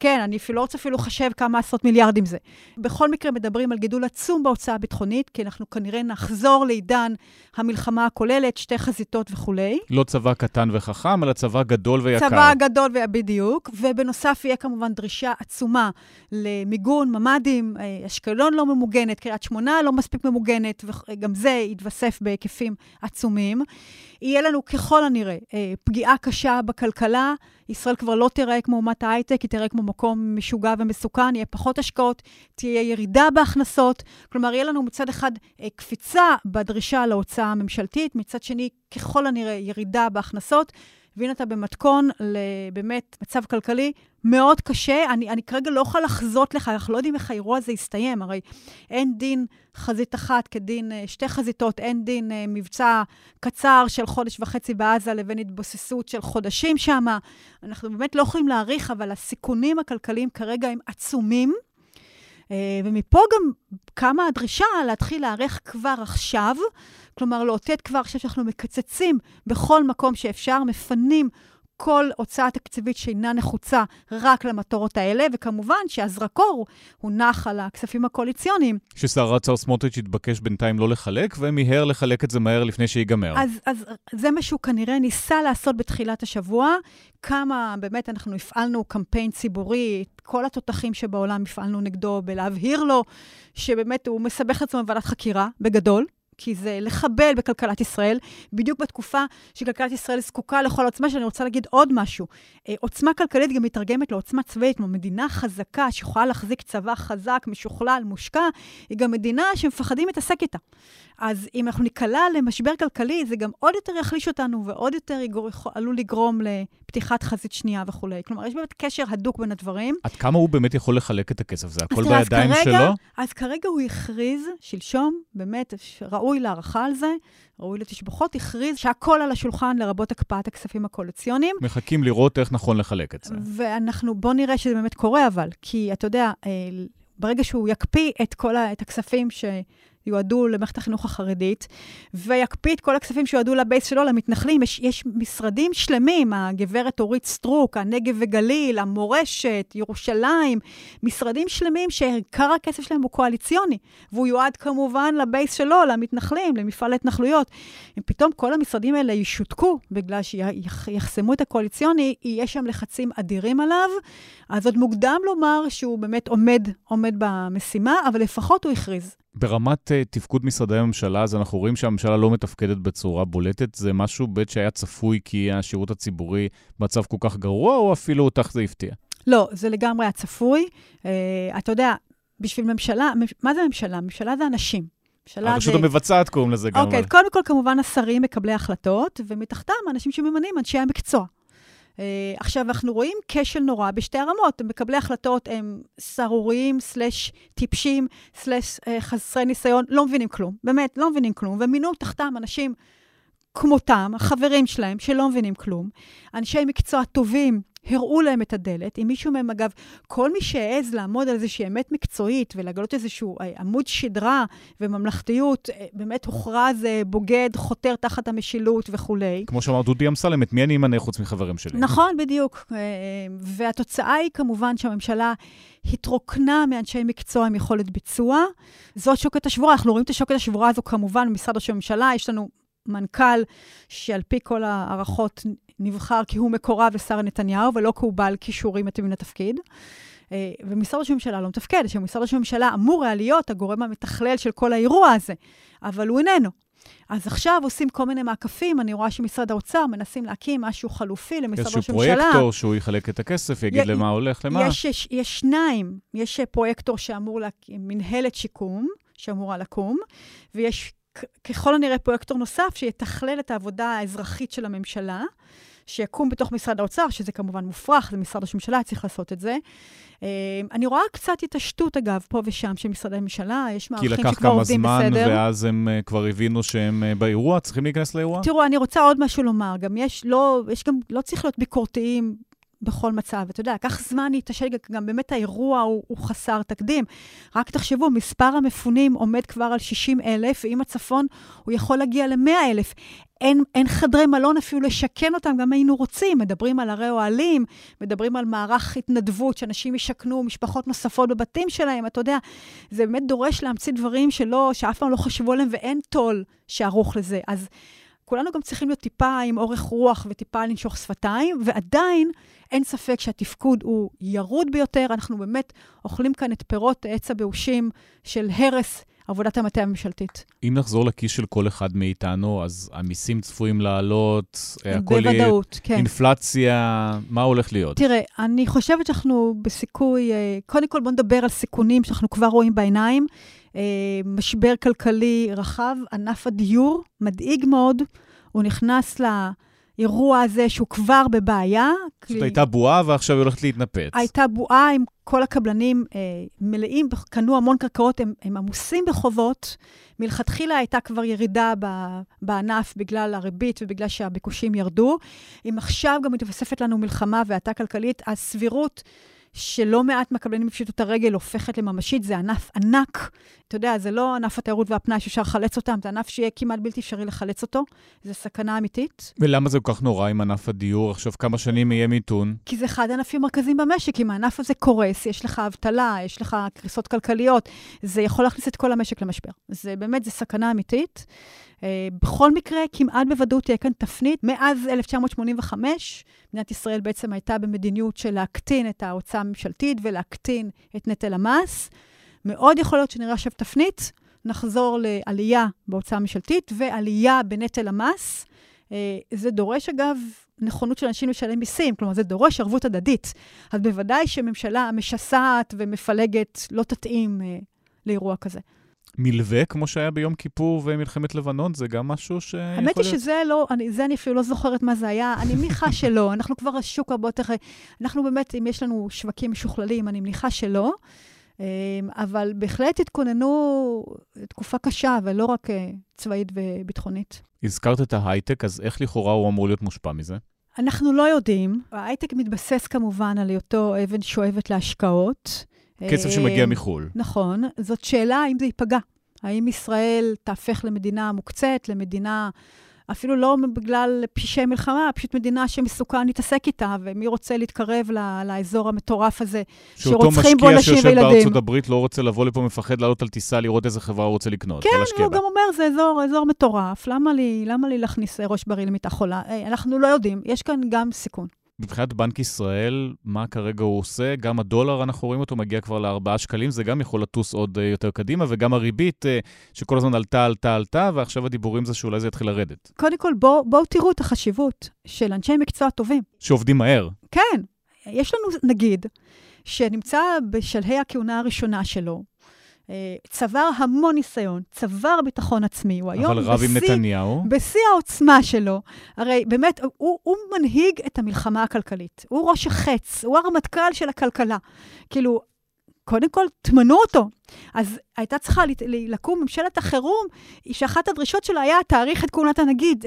כן, אני אפילו לא רוצה אפילו לחשב כמה עשרות מיליארדים זה. בכל מקרה, מדברים על גידול עצום בהוצאה הביטחונית, כי אנחנו כנראה נחזור לעידן המלחמה הכוללת, שתי חזיתות וכולי. לא צבא קטן וחכם, אלא צבא גדול ויקר. צבא גדול, ו- בדיוק, ובנוסף יהיה כמובן דרישה עצומה למיגון, ממ"דים, אה, אשקלון לא ממוגנת, קריית שמונה לא מספיק ממוגנת, וגם זה יתווסף בהיקפים עצומים. יהיה לנו ככל הנראה אה, פגיעה קשה בכלכלה, ישראל כבר לא תיראה כמו אומת ההייטק, היא תיראה כמו מקום משוגע ומסוכן, יהיה פחות השקעות, תהיה ירידה בהכנסות. כלומר, יהיה לנו מצד אחד אה, קפיצה בדרישה להוצאה הממשלתית, מצד שני, ככל הנראה, ירידה בהכנסות. והנה אתה במתכון לבאמת מצב כלכלי מאוד קשה. אני, אני כרגע לא יכולה לחזות לך, אנחנו לא יודעים איך האירוע הזה יסתיים. הרי אין דין חזית אחת כדין אה, שתי חזיתות, אין דין אה, מבצע קצר של חודש וחצי בעזה לבין התבוססות של חודשים שם. אנחנו באמת לא יכולים להעריך, אבל הסיכונים הכלכליים כרגע הם עצומים. אה, ומפה גם קמה הדרישה להתחיל להיערך כבר עכשיו, כלומר, לאותת כבר עכשיו שאנחנו מקצצים בכל מקום שאפשר, מפנים כל הוצאה תקציבית שאינה נחוצה רק למטרות האלה, וכמובן שהזרקור הונח על הכספים הקואליציוניים. ששר האוצר סמוטריץ' התבקש בינתיים לא לחלק, ומיהר לחלק את זה מהר לפני שיגמר. אז, אז זה מה שהוא כנראה ניסה לעשות בתחילת השבוע. כמה, באמת, אנחנו הפעלנו קמפיין ציבורי, כל התותחים שבעולם הפעלנו נגדו, בלהבהיר לו שבאמת הוא מסבך את עצמו בוועדת חקירה, בגדול. כי זה לחבל בכלכלת ישראל, בדיוק בתקופה שכלכלת ישראל זקוקה לכל עוצמה, שאני רוצה להגיד עוד משהו. אה, עוצמה כלכלית גם מתרגמת לעוצמה צבאית, כמו מדינה חזקה שיכולה להחזיק צבא חזק, משוכלל, מושקע, היא גם מדינה שמפחדים להתעסק איתה. אז אם אנחנו ניקלע למשבר כלכלי, זה גם עוד יותר יחליש אותנו ועוד יותר יגור, עלול לגרום לפתיחת חזית שנייה וכולי. כלומר, יש באמת קשר הדוק בין הדברים. עד כמה הוא באמת יכול לחלק את הכסף? זה הכל בידיים כרגע- שלו? אז כרגע הוא הכריז, שלשום, באמת, ראוי להערכה על זה, ראוי לתשבחות, הכריז שהכל על השולחן, לרבות הקפאת הכספים הקואליציוניים. מחכים לראות איך נכון לחלק את זה. ואנחנו, בוא נראה שזה באמת קורה, אבל, כי אתה יודע, אה, ברגע שהוא יקפיא את כל ה, את הכספים שיועדו למערכת החינוך החרדית, ויקפיא את כל הכספים שיועדו לבייס שלו, למתנחלים, יש, יש משרדים שלמים, הגברת אורית סטרוק, הנגב וגליל, המורשת, ירושלים, משרדים שלמים שעיקר הכסף שלהם הוא קואליציוני, והוא יועד כמובן לבייס שלו, למתנחלים, למפעל ההתנחלויות. אם פתאום כל המשרדים האלה ישותקו בגלל שיחסמו את הקואליציוני, יהיה שם לחצים אדירים עליו. אז עוד מוקדם לומר שהוא באמת עומד, עומד במשימה, אבל לפחות הוא הכריז. ברמת uh, תפקוד משרדי הממשלה, אז אנחנו רואים שהממשלה לא מתפקדת בצורה בולטת. זה משהו בית שהיה צפוי כי השירות הציבורי מצב כל כך גרוע, או אפילו אותך זה הפתיע? לא, זה לגמרי היה צפוי. Uh, אתה יודע, בשביל ממשלה, מה זה ממשלה? ממשלה זה אנשים. הרשות זה... המבצעת קוראים לזה גם. אוקיי, אבל. קודם כל, כמובן, השרים מקבלי החלטות, ומתחתם אנשים שממנים אנשי המקצוע. Uh, עכשיו, אנחנו רואים כשל נורא בשתי הרמות. מקבלי החלטות הם סהרוריים, סלש טיפשים, סלש uh, חסרי ניסיון, לא מבינים כלום. באמת, לא מבינים כלום. ומינו תחתם אנשים כמותם, החברים שלהם, שלא מבינים כלום. אנשי מקצוע טובים, הראו להם את הדלת. אם מישהו מהם, אגב, כל מי שהעז לעמוד על איזושהי אמת מקצועית ולגלות איזשהו אה, עמוד שדרה וממלכתיות, אה, באמת הוכרז אה, בוגד, חותר תחת המשילות וכולי. כמו שאמר דודי אמסלם, את מי אני אמנה חוץ מחברים שלי? נכון, בדיוק. אה, והתוצאה היא כמובן שהממשלה התרוקנה מאנשי מקצוע עם יכולת ביצוע. זאת שוקת השבורה. אנחנו רואים את השוקת השבורה הזו כמובן במשרד ראש הממשלה. יש לנו מנכ"ל שעל פי כל ההערכות נבחר כי הוא מקורב לשר נתניהו, ולא כי הוא בעל כישורים מתאימים לתפקיד. אה, ומשרד ראש הממשלה לא מתפקד, שמשרד ראש הממשלה אמור היה להיות הגורם המתכלל של כל האירוע הזה, אבל הוא איננו. אז עכשיו עושים כל מיני מעקפים, אני רואה שמשרד האוצר מנסים להקים משהו חלופי למשרד ראש הממשלה. איזשהו פרויקטור שהוא יחלק את הכסף, יגיד י- למה הולך, למה. יש, יש, יש שניים, יש פרויקטור שאמור להקים, מנהלת שיקום, שאמורה לקום, ויש ככל הנראה פרויקטור נוסף שיתכלל את העבודה האזרחית של הממשלה, שיקום בתוך משרד האוצר, שזה כמובן מופרך, זה משרד ראש הממשלה צריך לעשות את זה. אה, אני רואה קצת התעשתות, אגב, פה ושם של משרדי ממשלה, יש כי מערכים לקח שכבר כמה עובדים זמן, בסדר. ואז הם אה, כבר הבינו שהם אה, באירוע, צריכים להיכנס לאירוע? תראו, אני רוצה עוד משהו לומר. גם יש, לא, יש גם, לא צריך להיות ביקורתיים בכל מצב. אתה יודע, לקח זמן להתעשת, גם באמת האירוע הוא, הוא חסר תקדים. רק תחשבו, מספר המפונים עומד כבר על 60 אלף, ואם הצפון, הוא יכול להגיע ל-100 אלף. אין, אין חדרי מלון אפילו לשכן אותם, גם היינו רוצים. מדברים על ערי אוהלים, מדברים על מערך התנדבות, שאנשים ישכנו משפחות נוספות בבתים שלהם, אתה יודע, זה באמת דורש להמציא דברים שלא, שאף פעם לא חשבו עליהם, ואין תו"ל שערוך לזה. אז כולנו גם צריכים להיות טיפה עם אורך רוח וטיפה לנשוך שפתיים, ועדיין אין ספק שהתפקוד הוא ירוד ביותר. אנחנו באמת אוכלים כאן את פירות עץ הבאושים של הרס עבודת המטה הממשלתית. אם נחזור לכיס של כל אחד מאיתנו, אז המיסים צפויים לעלות, הכל יהיה... בוודאות, כן. אינפלציה, מה הולך להיות? תראה, אני חושבת שאנחנו בסיכוי, אה, קודם כל בואו נדבר על סיכונים שאנחנו כבר רואים בעיניים. אה, משבר כלכלי רחב, ענף הדיור מדאיג מאוד, הוא נכנס ל... האירוע הזה שהוא כבר בבעיה. זאת כי... הייתה בועה ועכשיו היא הולכת להתנפץ. הייתה בועה עם כל הקבלנים אה, מלאים, קנו המון קרקעות, הם, הם עמוסים בחובות. מלכתחילה הייתה כבר ירידה בענף בגלל הריבית ובגלל שהביקושים ירדו. אם עכשיו גם מתווספת לנו מלחמה והאטה כלכלית, הסבירות... שלא מעט מהקבלנים יפשיטו את הרגל הופכת לממשית, זה ענף ענק. אתה יודע, זה לא ענף התיירות והפנאי שאפשר לחלץ אותם, זה ענף שיהיה כמעט בלתי אפשרי לחלץ אותו. זו סכנה אמיתית. ולמה זה כל כך נורא עם ענף הדיור? עכשיו כמה שנים יהיה מיתון? כי זה אחד הענפים המרכזיים במשק. אם הענף הזה קורס, יש לך אבטלה, יש לך קריסות כלכליות, זה יכול להכניס את כל המשק למשבר. זה באמת, זו סכנה אמיתית. Uh, בכל מקרה, כמעט בוודאות תהיה כאן תפנית. מאז 1985, מדינת ישראל בעצם הייתה במדיניות של להקטין את ההוצאה הממשלתית ולהקטין את נטל המס. מאוד יכול להיות שנראה עכשיו תפנית, נחזור לעלייה בהוצאה הממשלתית ועלייה בנטל המס. Uh, זה דורש, אגב, נכונות של אנשים לשלם מיסים, כלומר, זה דורש ערבות הדדית. אז בוודאי שממשלה משסעת ומפלגת לא תתאים uh, לאירוע כזה. מלווה, כמו שהיה ביום כיפור ומלחמת לבנון, זה גם משהו ש... האמת היא שזה לא, אני, זה אני אפילו לא זוכרת מה זה היה. אני מניחה שלא. אנחנו כבר השוק הרבה יותר... אנחנו באמת, אם יש לנו שווקים משוכללים, אני מניחה שלא. אמ, אבל בהחלט התכוננו תקופה קשה, ולא רק אה, צבאית וביטחונית. הזכרת את ההייטק, אז איך לכאורה הוא אמור להיות מושפע מזה? אנחנו לא יודעים. ההייטק מתבסס כמובן על היותו אבן שואבת להשקעות. כסף שמגיע מחו"ל. נכון. זאת שאלה האם זה ייפגע. האם ישראל תהפך למדינה מוקצת, למדינה, אפילו לא בגלל פשעי מלחמה, פשוט מדינה שמסוכן להתעסק איתה, ומי רוצה להתקרב לאזור המטורף הזה, שרוצחים בו נשים וילדים. שאותו משקיע שיושב בארצות הברית לא רוצה לבוא לפה, מפחד לעלות על טיסה, לראות איזה חברה הוא רוצה לקנות. כן, הוא גם אומר, זה אזור, אזור מטורף, למה לי, למה לי להכניס ראש בריא למיטה חולה? אה, אנחנו לא יודעים, יש כאן גם סיכון. מבחינת בנק ישראל, מה כרגע הוא עושה? גם הדולר, אנחנו רואים אותו, מגיע כבר ל-4 שקלים, זה גם יכול לטוס עוד uh, יותר קדימה, וגם הריבית, uh, שכל הזמן עלתה, עלתה, עלתה, ועכשיו הדיבורים זה שאולי זה יתחיל לרדת. קודם כל, בואו בוא תראו את החשיבות של אנשי מקצוע טובים. שעובדים מהר. כן. יש לנו נגיד, שנמצא בשלהי הכהונה הראשונה שלו, אה, צבר המון ניסיון, צבר ביטחון עצמי. הוא היום אבל רב עם נתניהו. בשיא העוצמה שלו. הרי באמת, הוא, הוא מנהיג את המלחמה הכלכלית. הוא ראש החץ, הוא הרמטכ"ל של הכלכלה. כאילו, קודם כל, תמנו אותו. אז הייתה צריכה לקום ממשלת החירום, שאחת הדרישות שלה היה, תאריך את כהונת הנגיד.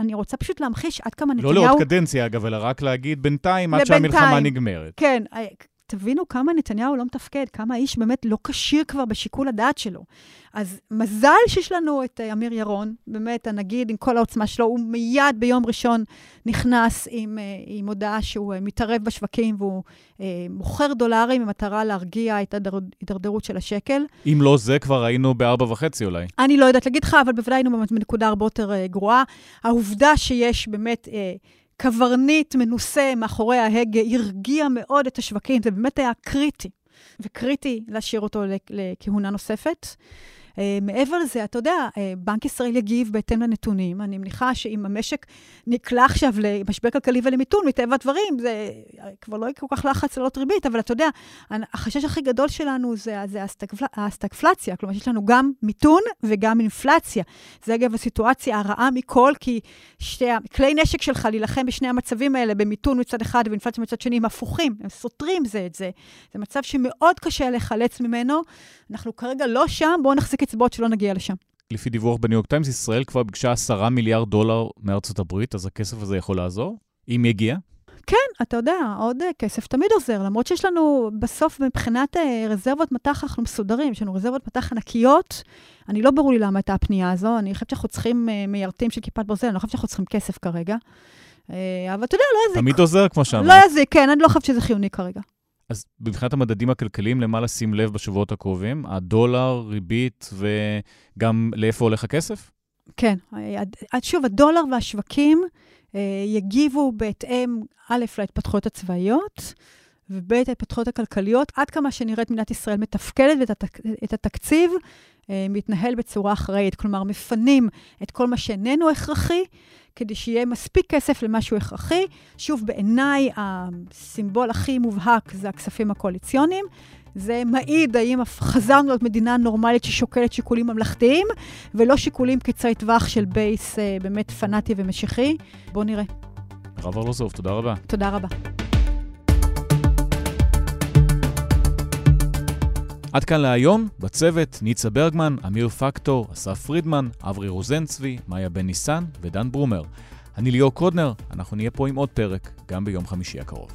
אני רוצה פשוט להמחיש עד כמה נתניהו... לא לעוד קדנציה, אגב, אלא רק להגיד בינתיים, עד שהמלחמה נגמרת. כן, תבינו כמה נתניהו לא מתפקד, כמה האיש באמת לא כשיר כבר בשיקול הדעת שלו. אז מזל שיש לנו את אה, אמיר ירון, באמת, הנגיד עם כל העוצמה שלו, הוא מיד ביום ראשון נכנס עם, אה, עם הודעה שהוא אה, מתערב בשווקים והוא אה, מוכר דולרים במטרה להרגיע את ההידרדרות של השקל. אם לא זה, כבר היינו בארבע וחצי אולי. אני לא יודעת להגיד לך, אבל בוודאי היינו בנקודה הרבה יותר גרועה. העובדה שיש באמת... אה, קברניט מנוסה מאחורי ההגה, הרגיע מאוד את השווקים, זה באמת היה קריטי, וקריטי להשאיר אותו לכהונה נוספת. Uh, מעבר לזה, אתה יודע, uh, בנק ישראל יגיב בהתאם לנתונים. אני מניחה שאם המשק נקלע עכשיו למשבר כלכלי ולמיתון, מטבע הדברים, זה כבר לא יהיה כל כך לחץ לעלות ריבית, אבל אתה יודע, החשש הכי גדול שלנו זה, זה הסטגפלציה. כלומר, יש לנו גם מיתון וגם אינפלציה. זה אגב הסיטואציה הרעה מכל, כי שתי, כלי נשק שלך להילחם בשני המצבים האלה, במיתון מצד אחד ואינפלציה מצד שני, הם הפוכים, הם סותרים זה את זה. זה מצב שמאוד קשה לחלץ ממנו. אנחנו כרגע לא שם, בואו נחזיק אצבעות שלא נגיע לשם. לפי דיווח בניו יורק טיימס, ישראל כבר ביקשה 10 מיליארד דולר מארצות הברית, אז הכסף הזה יכול לעזור? אם יגיע? כן, אתה יודע, עוד אה, כסף תמיד עוזר, למרות שיש לנו בסוף, מבחינת אה, רזרבות מטח, אנחנו מסודרים, יש לנו רזרבות מטח ענקיות. אני לא ברור לי למה הייתה הפנייה הזו, אני חושבת שאנחנו צריכים אה, מיירטים של כיפת ברזל, אני לא חושבת שאנחנו צריכים כסף כרגע. אבל אתה יודע, לא יזיק. תמיד עוזר, כמו שאמרת. לא יזיק, כן, אני לא חושבת שזה חיוני כרגע. אז מבחינת המדדים הכלכליים, למה לשים לב בשבועות הקרובים? הדולר, ריבית וגם לאיפה הולך הכסף? כן. שוב, הדולר והשווקים אה, יגיבו בהתאם, א', להתפתחויות הצבאיות, וב', להתפתחויות הכלכליות, עד כמה שנראית מדינת ישראל מתפקדת ואת התקציב אה, מתנהל בצורה אחראית. כלומר, מפנים את כל מה שאיננו הכרחי, כדי שיהיה מספיק כסף למה שהוא הכרחי. שוב, בעיניי, הסימבול הכי מובהק זה הכספים הקואליציוניים. זה מעיד האם חזרנו להיות מדינה נורמלית ששוקלת שיקולים ממלכתיים, ולא שיקולים קצרי טווח של בייס אה, באמת פנאטי ומשיחי. בואו נראה. רב ארלוזוב, תודה רבה. תודה רבה. עד כאן להיום, בצוות ניצה ברגמן, אמיר פקטור, אסף פרידמן, אברי רוזנצבי, מאיה בן ניסן ודן ברומר. אני ליאור קודנר, אנחנו נהיה פה עם עוד פרק, גם ביום חמישי הקרוב.